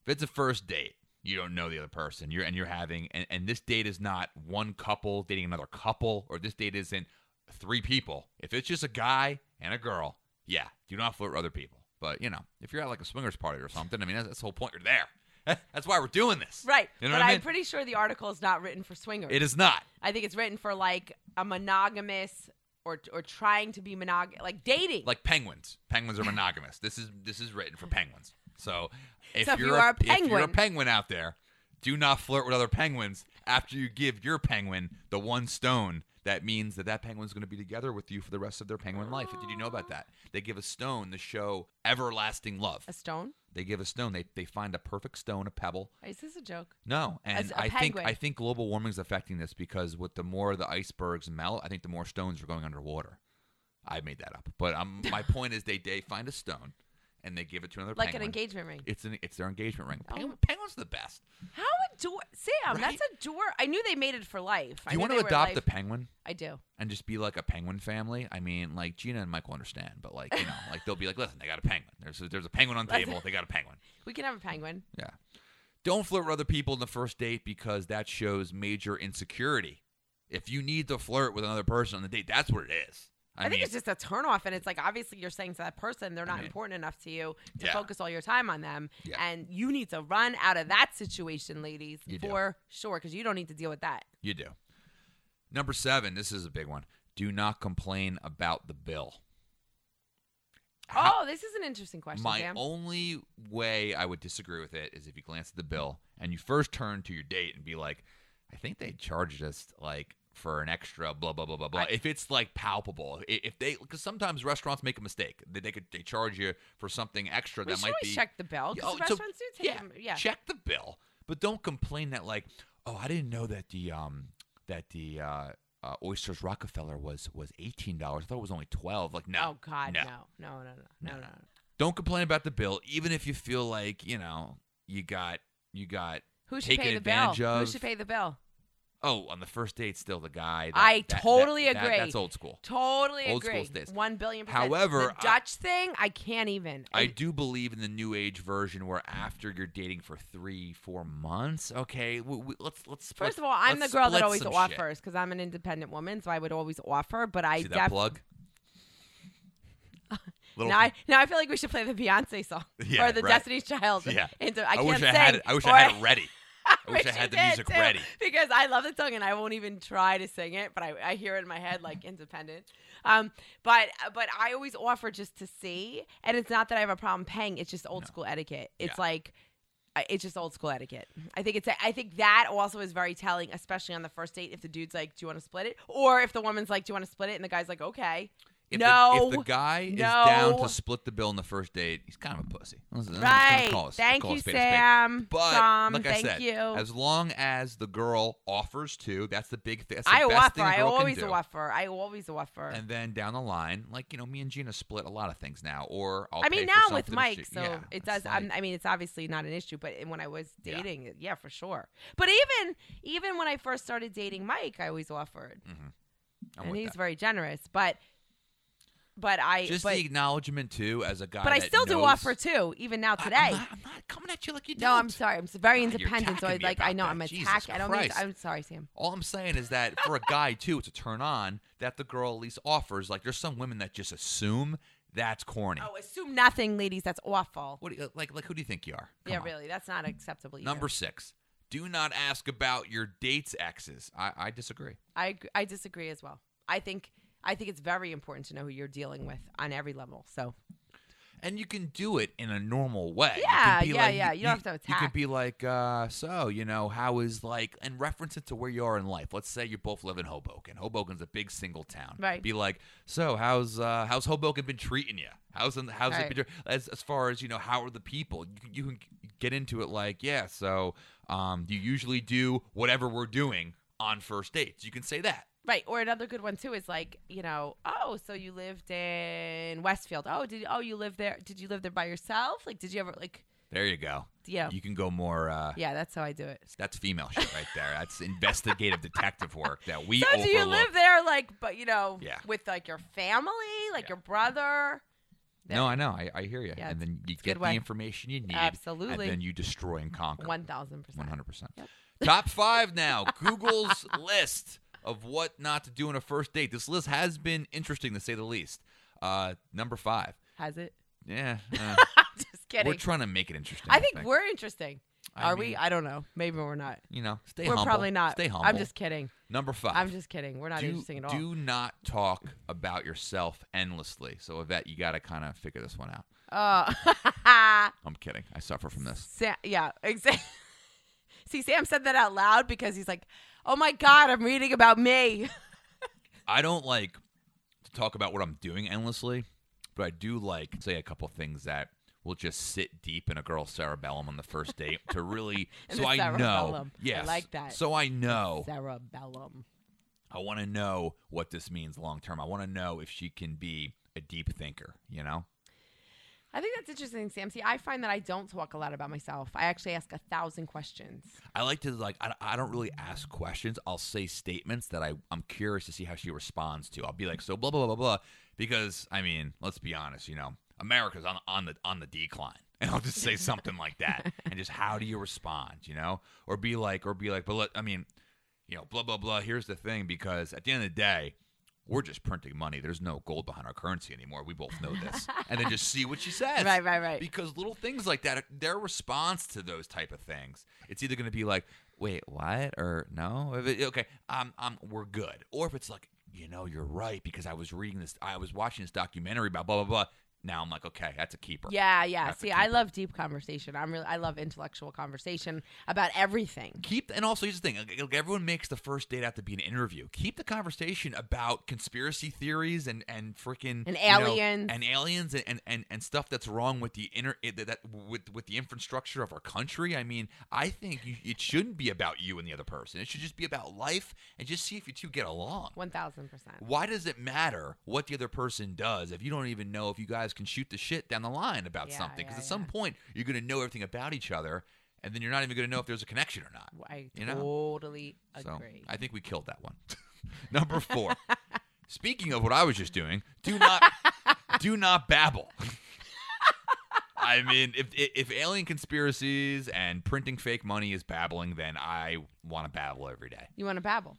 if it's a first date, you don't know the other person. You're and you're having and, and this date is not one couple dating another couple, or this date isn't three people. If it's just a guy and a girl, yeah, do not flirt with other people. But you know, if you're at like a swingers party or something, I mean that's, that's the whole point. You're there. That's why we're doing this. Right. You know but I mean? I'm pretty sure the article is not written for swingers. It is not. I think it's written for like a monogamous or or trying to be monogamous, like dating. like penguins. Penguins are monogamous. this is this is written for penguins. So if So if you're you are a if you're a penguin- penguin out there, do not flirt with other penguins after you give your penguin the one stone. That means that that penguin's going to be together with you for the rest of their penguin life. Did you know about that? They give a stone to show everlasting love. a stone. They give a stone. They they find a perfect stone, a pebble. Is this a joke? No, and I think. I think global warming is affecting this because with the more the icebergs melt, I think the more stones are going underwater. I made that up, but um, my point is they they find a stone and they give it to another Like an engagement ring. It's an it's their engagement ring. Oh. Penguin, penguins are the best. How ador Sam, Right? that's ador I knew they made it for life. Do you want to adopt a penguin I do. and just be like a penguin family? I mean, like Gina and Mike will understand, but like you know, like they'll be like, listen, they got a penguin. There's a, there's a penguin on the table. They got a penguin. We can have a penguin. Yeah. Don't flirt with other people in the first date because that shows major insecurity. If you need to flirt with another person on the date, that's what it is. I, I, think mean, it's just a turnoff, and it's like obviously you're saying to that person they're not mean- important enough to you to Yeah. focus all your time on them, Yeah. and you need to run out of that situation, ladies, You do. for sure, because you don't need to deal with that. you do. Number seven, this is a big one. Do not complain about the bill. How- oh, this is an interesting question, My Sam. only way I would disagree with it is if you glance at the bill and you first turn to your date and be like, I think they charged us like for an extra blah blah blah blah blah. I- if it's like palpable, if they because sometimes restaurants make a mistake, they, they could they charge you for something extra we that might be check the bill Oh, so- restaurants do take yeah, them. Yeah, check the bill, but don't complain that like, oh, I didn't know that the um that the uh, uh, oysters Rockefeller was was eighteen dollars. I thought it was only twelve. Like no, oh God, no. no, no, no, no, no, no. no. Don't complain about the bill, even if you feel like you know you got you got. Who should Taken pay the bill? advantage Who should pay the bill? Oh, on the first date, still the guy. that- I that- totally that- that- agree. that's old school. Totally Old school agree. stays. One billion percent. However, the I- Dutch thing, I can't even. I do believe in the new age version where after you're dating for three, four months, okay, we, we, let's let's split- First of all, I'm the girl that always offers because I'm an independent woman, so I would always offer. But I See that def- plug? Little- now I now I feel like we should play the Beyonce song Yeah, or the right. Destiny's Child. Yeah. Into, I, I, can't wish I sing, had it. I wish or- I had it ready. I wish I had the music too, ready. because I love the song and I won't even try to sing it, but I, I hear it in my head like independent. Um, but but I always offer just to see, and it's not that I have a problem paying. It's just old No. school etiquette. It's Yeah. like. It's just old school etiquette. I think it's. I think that also is very telling, especially on the first date. If the dude's like, "Do you want to split it?" or if the woman's like, "Do you want to split it?" and the guy's like, "Okay." If no, the, if the guy is down no. to split the bill on the first date, he's kind of a pussy. Right. us- Thank you. Sam. But Tom, like I said, you. as long as the girl offers to, that's the big thing. I offer. I always offer. I always offer. And then down the line, like you know, me and Gina split a lot of things now, or I'll I mean, now with Mike, she- so yeah, it does. like- I'm, mean, it's obviously not an issue, but when I was Yeah. dating, yeah. for sure. But even even when I first started dating Mike, I always offered, mm-hmm. I'm and he's that. very generous. But but I just but, the acknowledgement too, as a guy. but I still do offer too, even now today. I'm not, I'm not coming at you like you do. no, I'm sorry. I'm very God, independent, so I attacking like. I know that. I'm attacked. I don't mean. I'm sorry, Sam. All I'm saying is that for a guy too, it's a turn on that the girl at least offers. Like there's some women that just assume that's corny. Oh, assume nothing, ladies. That's awful. What do you, like? Like who do you think you are? Come yeah, on. really. That's not acceptable. Either. Number six. Do not ask about your date's exes. I, I disagree. I I disagree as well. I think I think it's very important to know who you're dealing with on every level. So And you can do it in a normal way. You Yeah, can be yeah, like- yeah. You don't have to You can attack. be like, uh, so, you know, how is like, and reference it to where you are in life. Let's say you both live in Hoboken. Hoboken's a big single town. Right. Be like, so how's uh, how's Hoboken been treating you? How's how's Right. it been as as far as you know? How are the people? You can, you can get into it like, yeah. So, um, you usually do whatever we're doing on first dates. You can say that. Right, or another good one too is like you know, oh, so you lived in Westfield. Oh, did oh you live there? Did you live there by yourself? Like, did you ever like? There you go. Yeah. You can go more. Uh, yeah, that's how I do it. That's female shit right there. That's investigative detective work that we So do you live there like, but you know, Yeah. with like your family, like Yeah. your brother? No, I know. I, I hear you. Yeah, and then you it's a good get the way. information you need. Absolutely. And then you destroy and conquer. One thousand percent. 100%. Top five now. Google's list of what not to do on a first date. This list has been interesting to say the least. Uh, number five. Has it? Yeah. uh, I'm just kidding. we're trying to make it interesting. I think we're interesting. I Are we? I don't know. Maybe we're not. You know, stay we're humble. probably not. Stay humble. I'm just kidding. Number five. I'm just kidding. We're not do, interesting at all. do not talk about yourself endlessly. So, Yvette, you got to kind of figure this one out. Oh, I'm kidding. I suffer from this. Sam, yeah, exactly. See, Sam said that out loud because he's like, "Oh my God, I'm reading about me." I don't like to talk about what I'm doing endlessly, but I do like say a couple things that will just sit deep in a girl's cerebellum on the first date to really so I know. cerebellum. I like that. So I know. Cerebellum. I want to know what this means long term. I want to know if she can be a deep thinker, you know? I think that's interesting, Sam. See, I find that I don't talk a lot about myself. I actually ask a thousand questions. I like to like I, I don't really ask questions. I'll say statements that I I'm curious to see how she responds to. I'll be like so blah blah blah blah because I mean let's be honest, you know America's on on the on the decline, and I'll just say something like that, and just how do you respond, you know, or be like or be like, but let, I mean, you know, blah blah blah. Here's the thing, because at the end of the day. We're just printing money. There's no gold behind our currency anymore. We both know this. and then just see what she says Right, right, right. because little things like that their response to those type of things it's either going to be like wait what or no it- okay um, um we're good or if it's like you know you're right because i was reading this i was watching this documentary about blah blah blah now i'm like okay that's a keeper Yeah, yeah. That's See, I love deep conversation. I'm really, I love intellectual conversation about everything. keep and also here's the thing like, everyone makes the first date out to be an interview keep the conversation about conspiracy theories and and freaking And you know, aliens. and aliens and, and, and, and stuff that's wrong with the inner that with with the infrastructure of our country i mean i think you, it shouldn't be about you and the other person it should just be about life and just see if you two get along One thousand percent. why does it matter what the other person does if you don't even know if you guys can shoot the shit down the line about Yeah, something? Because yeah, at some point you're going to know everything about each other, and then you're not even going to know if there's a connection or not. I You know? totally So agree. I think we killed that one. Number four. Speaking of what I was just doing, do not do not babble. I mean, if if alien conspiracies and printing fake money is babbling, then I want to babble every day. you want to babble?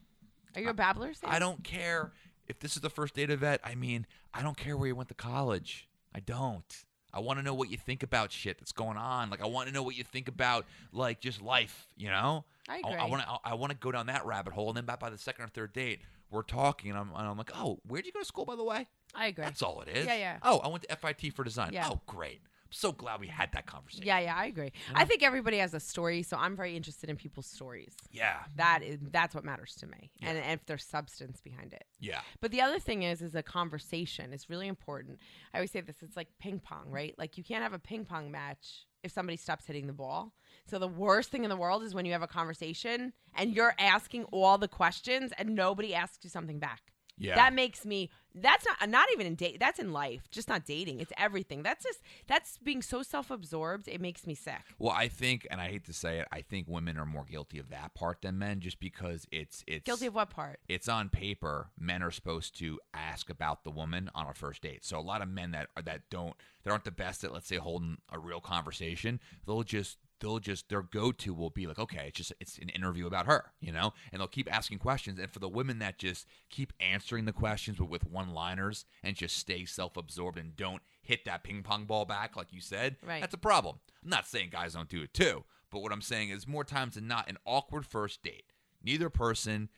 Are you a babbler, Sam? I don't care if this is the first date vet. I mean, I don't care where you went to college. I don't. I want to know what you think about shit that's going on. Like, I want to know what you think about like just life. You know? I agree. I want to. I want to go down that rabbit hole, and then by, by the second or third date, we're talking, and I'm, and I'm like, oh, where'd you go to school, by the way? I agree. That's all it is. Yeah, yeah. Oh, I went to FIT for design. Yeah. Oh, great. So glad we had that conversation. Yeah, yeah, I agree. I think everybody has a story, so I'm very interested in people's stories. Yeah. That is that's what matters to me, and, and if there's substance behind it. Yeah. But the other thing is, is a conversation is really important. I always say this: it's like ping pong, right? Like you can't have a ping pong match if somebody stops hitting the ball. So the worst thing in the world is when you have a conversation and you're asking all the questions and nobody asks you something back. Yeah. That makes me. That's not not even in date. That's in life, just not dating. It's everything. That's just that's being so self absorbed. It makes me sick. Well, I think, and I hate to say it, I think women are more guilty of that part than men, just because it's it's Guilty of what part? it's on paper. Men are supposed to ask about the woman on a first date. So a lot of men that are, that don't that aren't the best at let's say holding a real conversation, they'll just they'll just their go-to will be like okay it's just it's an interview about her you know and they'll keep asking questions and for the women that just keep answering the questions with, with one liners and just stay self-absorbed and don't hit that ping pong ball back like you said Right. that's a problem i'm not saying guys don't do it too But what I'm saying is more times than not, an awkward first date. Neither person,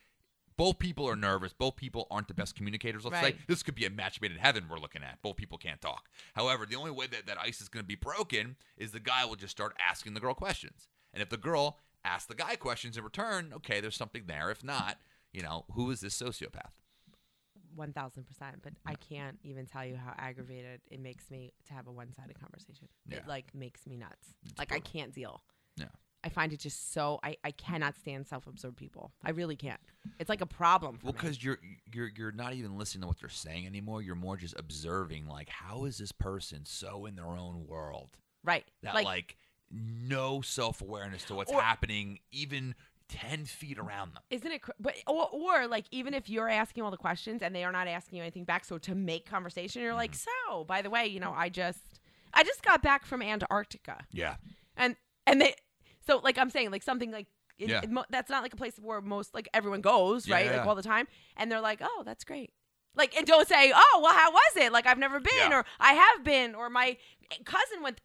both people are nervous. Both people aren't the best communicators. Let's Right. say this could be a match made in heaven we're looking at. Both people can't talk. However, the only way that that ice is going to be broken is the guy will just start asking the girl questions. And if the girl asks the guy questions in return, okay, there's something there. If not, you know, who is this sociopath? One thousand percent. But I mm. can't even tell you how aggravated it makes me to have a one-sided conversation. Yeah. It like makes me nuts. like I can't deal. Yeah. I find it just so I, I cannot stand self-absorbed people. I really can't. It's like a problem for Well, because you're you're you're not even listening to what they're saying anymore. You're more just observing. Like, how is this person so in their own world right. that like, like, no self awareness to what's Or- happening, even ten feet around them? isn't it cr- but or, or like even if you're asking all the questions and they are not asking you anything back so to make conversation you're like Mm-hmm. so by the way you know i just i just got back from antarctica Yeah, and and they so like i'm saying like something like it, Yeah. it mo- that's not like a place where most like everyone goes Yeah, right yeah, like all the time. And they're like oh that's great. Like and don't say oh well how was it? Like i've never been Yeah. or i have been or my cousin went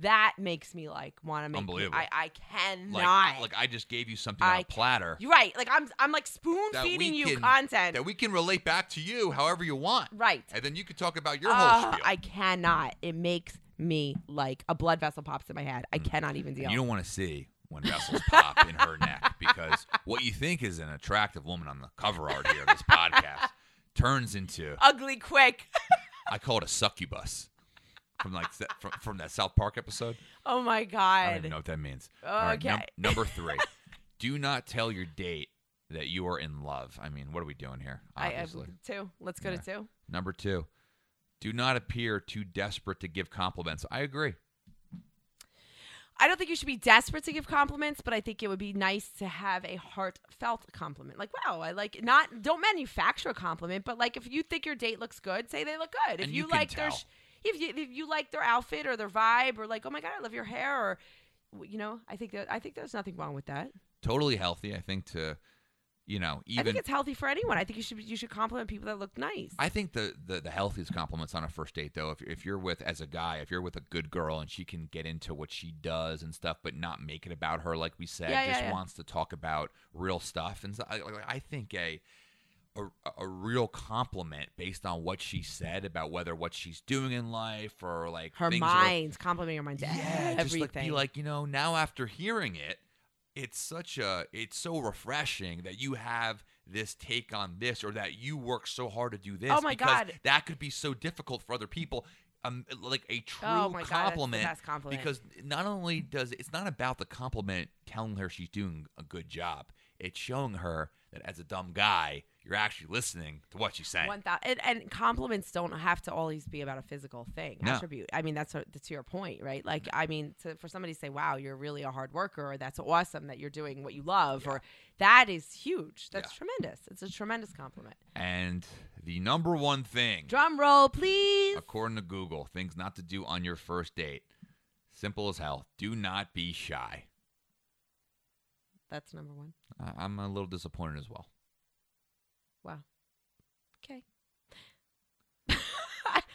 that makes me like want to make Unbelievable. i i cannot. like like I just gave you something on I a platter. you're right. Like i'm i'm like spoon That we feeding you can- content. that we can relate back to you however you want, right. And then you can talk about your whole spiel. i cannot. It makes me like a blood vessel pops in my head i mm. cannot even And deal you don't want to see when vessels pop in her neck because what you think is an attractive woman on the cover art here of this podcast turns into ugly quick I call it a succubus from like that, from, from that South Park episode. oh my god! I don't even know what that means. All right, num- Okay. number three, do not tell your date that you are in love. I mean, what are we doing here? I, I two. Let's go to two. number two, do not appear too desperate to give compliments. I agree. I don't think you should be desperate to give compliments, but I think it would be nice to have a heartfelt compliment. Like, wow, I like not don't manufacture a compliment, but like if you think your date looks good, say they look good. If you, you like their sh- if you if you like their outfit or their vibe or like, oh my god, I love your hair or you know, I think that I think there's nothing wrong with that. Totally healthy, I think, to, you know, even I think it's healthy for anyone. I think you should you should compliment people that look nice. I think the, the the healthiest compliments on a first date, though, if if you're with as a guy, if you're with a good girl and she can get into what she does and stuff, but not make it about her, like we said, Yeah, yeah, just yeah. wants to talk about real stuff and stuff. I, I think a, a a real compliment based on what she said about whether what she's doing in life or like her mind's are- mind, complimenting her mind, to yeah, everything. just like be like, you know, now after hearing it, it's such a it's so refreshing that you have this take on this or that you work so hard to do this. Oh my because God. that could be so difficult for other people. Um, like a true Oh my God, compliment, best compliment. because not only does it's not about the compliment telling her she's doing a good job, it's showing her that as a dumb guy, you're actually listening to what she's saying. One thou- and, compliments don't have to always be about a physical thing No. attribute. I mean, that's, a, that's your point, right? Like, I mean, to, for somebody to say, "Wow, you're really a hard worker," or "That's awesome that you're doing what you love," or that is huge. That's tremendous. It's a tremendous compliment. and the number one thing Drum roll, please. according to Google, things not to do on your first date. Simple as hell. Do not be shy. That's number one. I'm a little disappointed as well. Wow. Okay.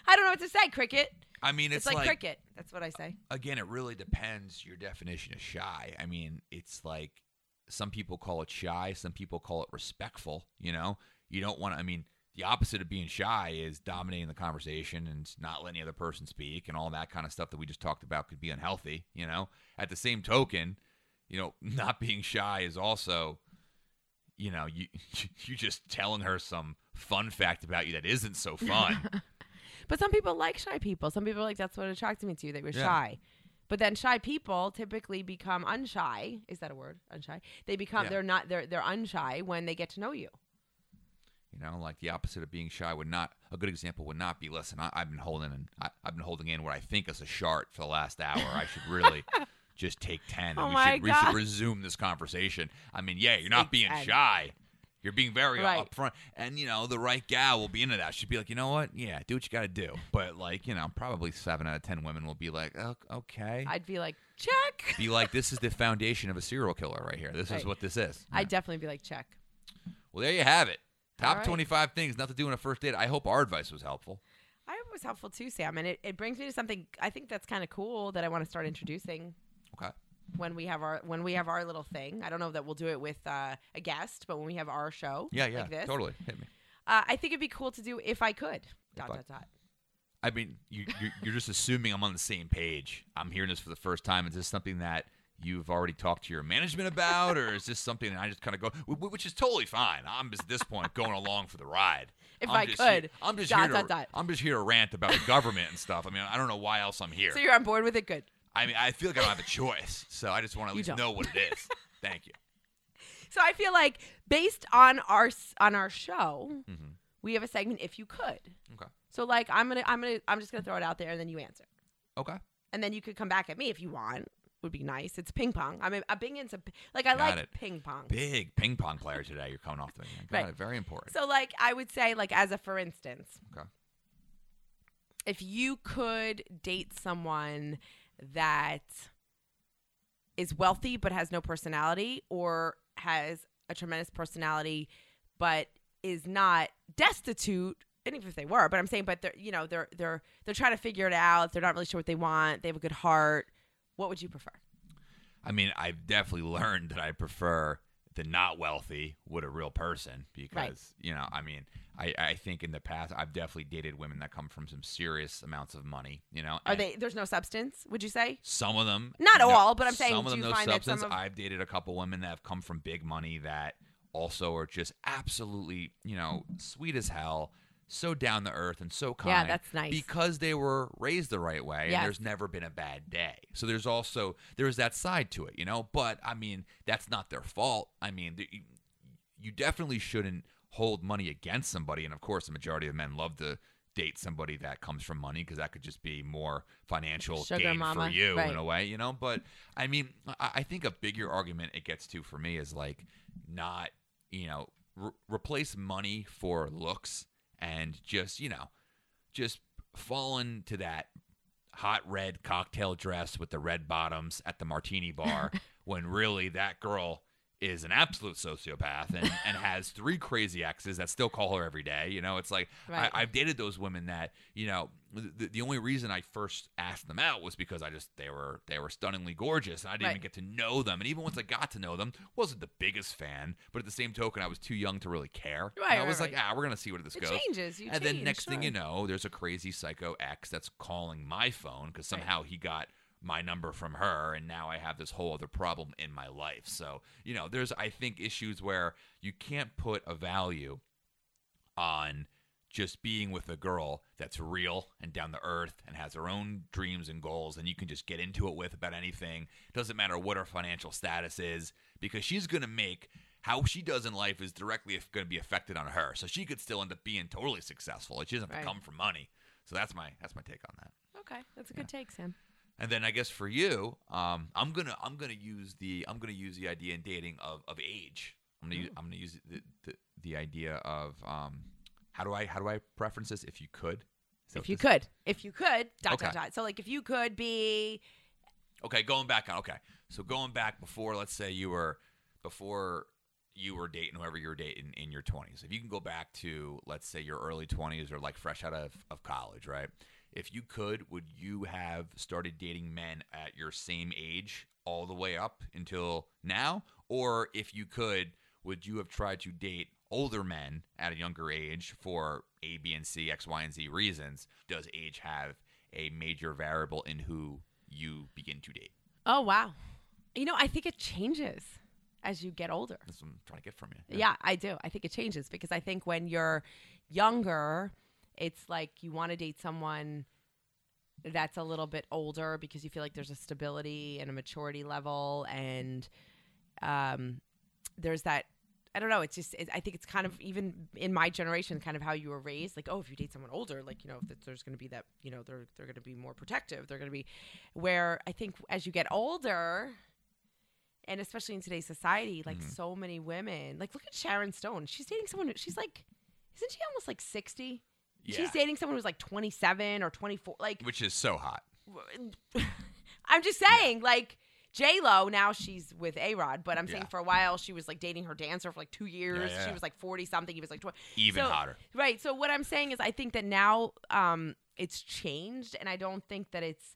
I, don't know what to say. Cricket. I mean, It's, it's, like, cricket. That's what I say. again, it really depends your definition of shy. I mean, it's like some people call it shy, some people call it respectful. You know, you don't want to. I mean, the opposite of being shy is dominating the conversation and not letting the other person speak and all that kind of stuff that we just talked about could be unhealthy. You know, at the same token, you know, not being shy is also, you know, you you just telling her some fun fact about you that isn't so fun. But some people like shy people. Some people are like that's what attracted me to you that you're Yeah. shy. But then shy people typically become unshy. Is that a word? Unshy. They become Yeah. they're not they're they're unshy when they get to know you. You know, like the opposite of being shy would not. A good example would not be. Listen, I, I've been holding and I, I've been holding in what I think is a shart for the last hour. I should really just take ten. And Oh we my should we should resume this conversation. I mean, yeah, you're not being 10. shy. You're being very Right. upfront, and you know the right gal will be into that. She'd be like, you know what? Yeah, do what you got to do. But like, you know, probably seven out of ten women will be like, oh, okay. I'd be like, check. be like, this is the foundation of a serial killer right here. This is what this is. I'd definitely be like, check. Well, there you have it. Top right. 25 things not to do on a first date. I hope our advice was helpful. I hope it was helpful too, Sam. And it, it brings me to something I think that's kind of cool that I want to start introducing. Okay. when we have our when we have our little thing. I don't know that we'll do it with uh, a guest, but when we have our show, Yeah, yeah, like this, totally. Hit me. uh, I think it'd be cool to do if I could. Dot I- dot dot. I mean, you, you're, you're just assuming I'm on the same page. I'm hearing this for the first time. Is this something that you've already talked to your management about, or is this something that I just kind of go, wh- wh- which is totally fine. I'm just at this point going along for the ride. If I'm I could. he- I'm just Dot, here to, dot, dot. I'm I'm just here to rant about the government and stuff. I mean, I don't know why else I'm here. So you're on board with it? Good. I mean, I feel like I don't have a choice, so I just want to at least don't. know what it is. Thank you. So I feel like based on our on our show, Mhm. we have a segment. If you could. Okay. So like I'm gonna I'm gonna I'm just gonna throw it out there and then you answer. Okay. and then you could come back at me if you want. Would be nice. It's ping pong. I mean, I'm big into like I Got like it. ping pong. Big ping pong player today. You're coming off the. Got Right. it. Very important. So like I would say like as a for instance, Okay. if you could date someone that is wealthy but has no personality or has a tremendous personality but is not destitute and even if they were but i'm saying but they're you know they're they're they're trying to figure it out. They're not really sure what they want. They have a good heart. What would you prefer? I mean, I've definitely learned that I prefer the not wealthy with a real person because you know, I mean, I, I think in the past I've definitely dated women that come from some serious amounts of money. You know, are they there's no substance would you say Some of them, Not no- all, but I'm saying, some of them no substance. of- I've dated a couple women that have come from big money that also are just absolutely, you know, sweet as hell, so down to earth and so kind. Yeah, that's nice. because they were raised the right way, Yes. and there's never been a bad day. So there's also there's that side to it, you know. But I mean, that's not their fault. I mean, th- you- you definitely shouldn't hold money against somebody. And of course, the majority of men love to date somebody that comes from money because that could just be more financial Sugar gain mama, for you right. in a way, you know. But I mean, I, I think a bigger argument it gets to for me is like not, you know, re- replace money for looks and just, you know, just fall to that hot red cocktail dress with the red bottoms at the martini bar when really that girl is an absolute sociopath and, and has three crazy exes that still call her every day. You know, it's like Right. I, I've dated those women that you know the, the only reason I first asked them out was because I just they were they were stunningly gorgeous and I didn't Right. even get to know them. And even once I got to know them, wasn't the biggest fan. But at the same token, I was too young to really care. Right, And I right, was like, ah, we're gonna see where this it goes changes you and then change, next thing you know, there's a crazy psycho ex that's calling my phone because somehow he got my number from her, and now I have this whole other problem in my life. So you know, there's I think issues where you can't put a value on just being with a girl that's real and down to earth and has her own dreams and goals and you can just get into it with about anything. Doesn't matter what her financial status is because she's going to make how she does in life is directly going to be affected on her. So she could still end up being totally successful she doesn't have Right. to come from money. So that's my that's my take on that. Okay that's a good take sam. And then I guess for you, um, I'm gonna I'm gonna use the I'm gonna use the idea in dating of, of age. I'm gonna use, I'm gonna use the, the, the idea of um, how do I how do I preference this? If you could, if you could if you could dot dot dot so like if you could be Okay, going back on. Okay, so going back before, let's say you were before you were dating whoever you were dating in your 20s. If you can go back to, let's say, your early 20s or like fresh out of, of college, right? If you could, would you have started dating men at your same age all the way up until now? Or if you could, would you have tried to date older men at a younger age for A, B, and C, X, Y, and Z reasons? Does age have a major variable in who you begin to date? oh wow you know i think it changes as you get older That's what I'm trying to get from you. Yeah, I do. I think it changes because I think when you're younger, it's like you want to date someone that's a little bit older because you feel like there's a stability and a maturity level and um there's that I don't know. It's just it, I think it's kind of even in my generation, kind of how you were raised. Like, oh, if you date someone older, like you know, if there's going to be that, you know, they're they're going to be more protective. They're going to be where I think as you get older, and especially in today's society, like Mhm. so many women, like look at Sharon Stone. She's dating someone. who- She's like, isn't she almost like sixty? Yeah. She's dating someone who's like twenty seven or twenty four. Like, Which is so hot. I'm just saying, like. J Lo now she's with A Rod, but I'm saying Yeah. for a while she was like dating her dancer for like two years. yeah, She was like forty something. He was like twenty. Even So- hotter. Right. So what I'm saying is I think that now um, it's changed, and I don't think that it's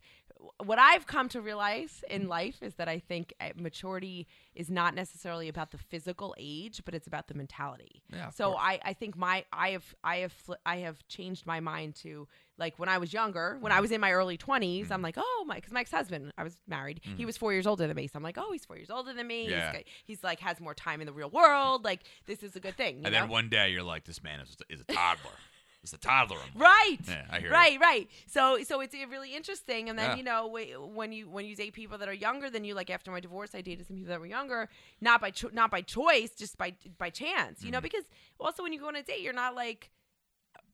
what I've come to realize in life is that I think uh, maturity is not necessarily about the physical age, but it's about the mentality. Yeah, so. I, I think my I have I have I have changed my mind to like when I was younger, when I was in my early 20s, Mm-hmm. I'm like, oh my, because my ex-husband, I was married, he was four years older than me, so I'm like, oh, he's four years older than me. Yeah. He's, he's like has more time in the real world. Like this is a good thing. You And know? then one day you're like, this man is, is a toddler. It's a toddler. I'm like, Right. Yeah, I hear right, right. So, so it's really interesting. And then Yeah. you know when you when you date people that are younger than you, like after my divorce, I dated some people that were younger, not by cho- not by choice, just by by chance. You know, Mm-hmm. because also when you go on a date, you're not like.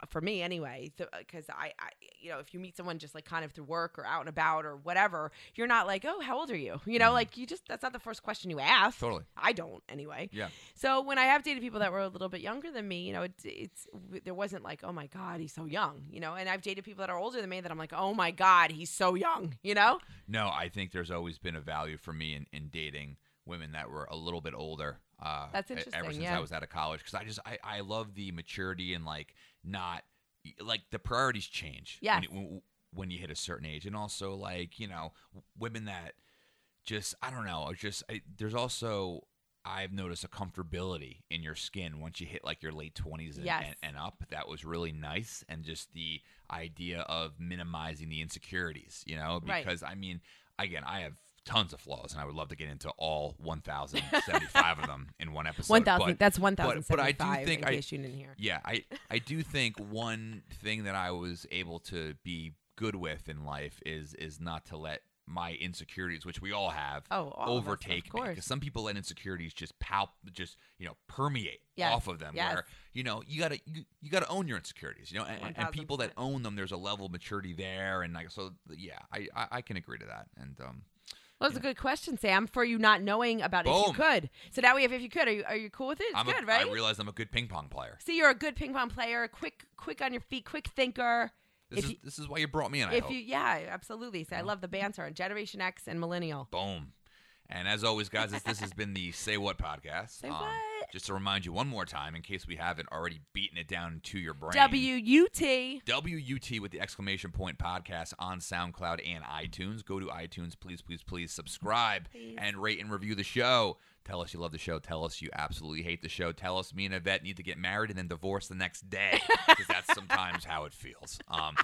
For me, anyway, because I, I, you know, if you meet someone just like kind of through work or out and about or whatever, you're not like, oh, how old are you? You know, like you just that's not the first question you ask. Mm-hmm. Totally. I don't anyway. Yeah. So when I have dated people that were a little bit younger than me, you know, it's, it's there wasn't like, oh my god, he's so young, you know. And I've dated people that are older than me that I'm like, oh my god, he's so young, you know. No, I think there's always been a value for me in, in dating women that were a little bit older. Uh, That's e- Ever since yeah. I was out of college, because I just I, I love the maturity and like not like the priorities change. Yes. When, you- when you hit a certain age, and also like you know women that just I don't know. Just I, there's also I've noticed a comfortability in your skin once you hit like your late 20s and, Yes. and, and up. That was really nice, and just the idea of minimizing the insecurities, you know, Right. because I mean, again, I have tons of flaws, and I would love to get into all 1,075 of them in one episode. One thousand. but- That's one but- thousand but I do think in I- case you didn't hear. yeah, I I do think one thing that I was able to be good with in life is is not to let my insecurities, which we all have, Oh, all of us, overtake me. Because some people let insecurities just palp, just you know, permeate Yes, off of them. yes. Where you know you gotta you, you gotta own your insecurities. You know, and, and people that own them, there's a level of maturity there, and like so. Yeah, I I, I can agree to that. And um, Well, that's a good question, Sam, for you not knowing about if you could. So now we have if you could. Are you are you cool with it? It's I'm good, a, right? I realize I'm a good ping pong player. See, you're a good ping pong player. Quick, quick on your feet. Quick thinker. This is you, this is why you brought me in. I if hope. you, yeah, absolutely. So I love the banter on Generation X and Millennial. Boom. And as always, guys, this, this has been the Say What podcast. Um, what? Just to remind you one more time, in case we haven't already beaten it down to your brain. W U T. WUT with the exclamation point podcast on SoundCloud and iTunes. Go to iTunes, please, please, please subscribe Please. and rate and review the show. Tell us you love the show. Tell us you absolutely hate the show. Tell us me and Yvette need to get married and then divorce the next day because that's sometimes how it feels. Um,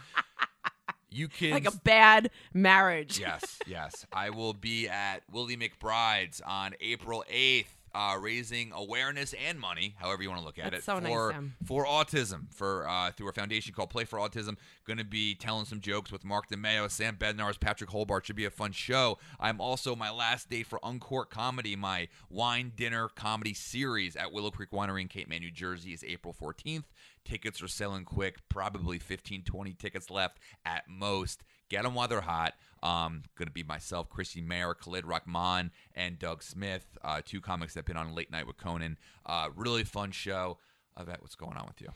you kids, Like a bad marriage. yes, yes. I will be at Willie McBride's on April 8th, uh, raising awareness and money, however you want to look at That's it, so for Sam. for autism, for uh, through a foundation called Play for Autism. Going to be telling some jokes with Mark DeMeo, Sam Bednarz, Patrick Holbart. Should be a fun show. I'm also my last day for Uncorked Comedy, my wine dinner comedy series at Willow Creek Winery in Cape May, New Jersey, is April 14th. Tickets are selling quick, probably 15, 20 tickets left at most. Get them while they're hot. Um, going to be myself, Christy Mayer, Khalid Rahman, and Doug Smith, uh, two comics that have been on Late Night with Conan. Uh, really fun show. Yvette, what's going on with you?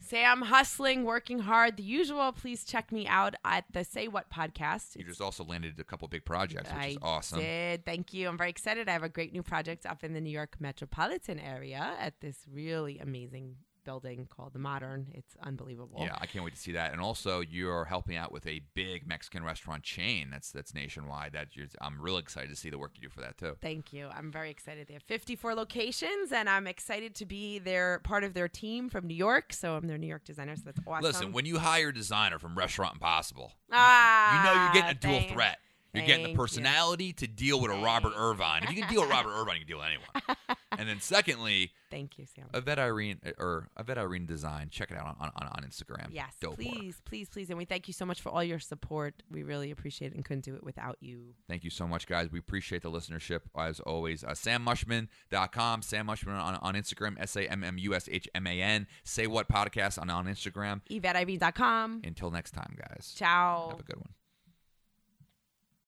Sam hustling, working hard, the usual. Please check me out at the Say What podcast. You just also landed a couple big projects, which I is awesome. did. Thank you. I'm very excited. I have a great new project up in the New York metropolitan area at this really amazing building called the Modern. It's unbelievable. Yeah, I can't wait to see that. And also, you're helping out with a big Mexican restaurant chain that's that's nationwide. That you're, I'm really excited to see the work you do for that too. Thank you. I'm very excited. They have 54 locations, and I'm excited to be their part of their team from New York. So I'm their New York designer. So that's awesome. Listen, when you hire a designer from Restaurant Impossible, ah, you know you're getting a dual thank- threat. You're getting thank the you. personality to deal with a Robert Irvine. If you can deal with Robert Irvine, you can deal with anyone. and then secondly, Thank you, Sam. Yvette Irene or Yvette Irene Design. Check it out on, on, on Instagram. Yes, Dope work. please, please, please. And we thank you so much for all your support. We really appreciate it and couldn't do it without you. Thank you so much, guys. We appreciate the listenership as always. Uh, SamMushman.com, Sam Mushman on, on Instagram, S A M M U S H M A N. Say What Podcast on, on Instagram. YvetteIV.com. Until next time, guys. Ciao. Have a good one.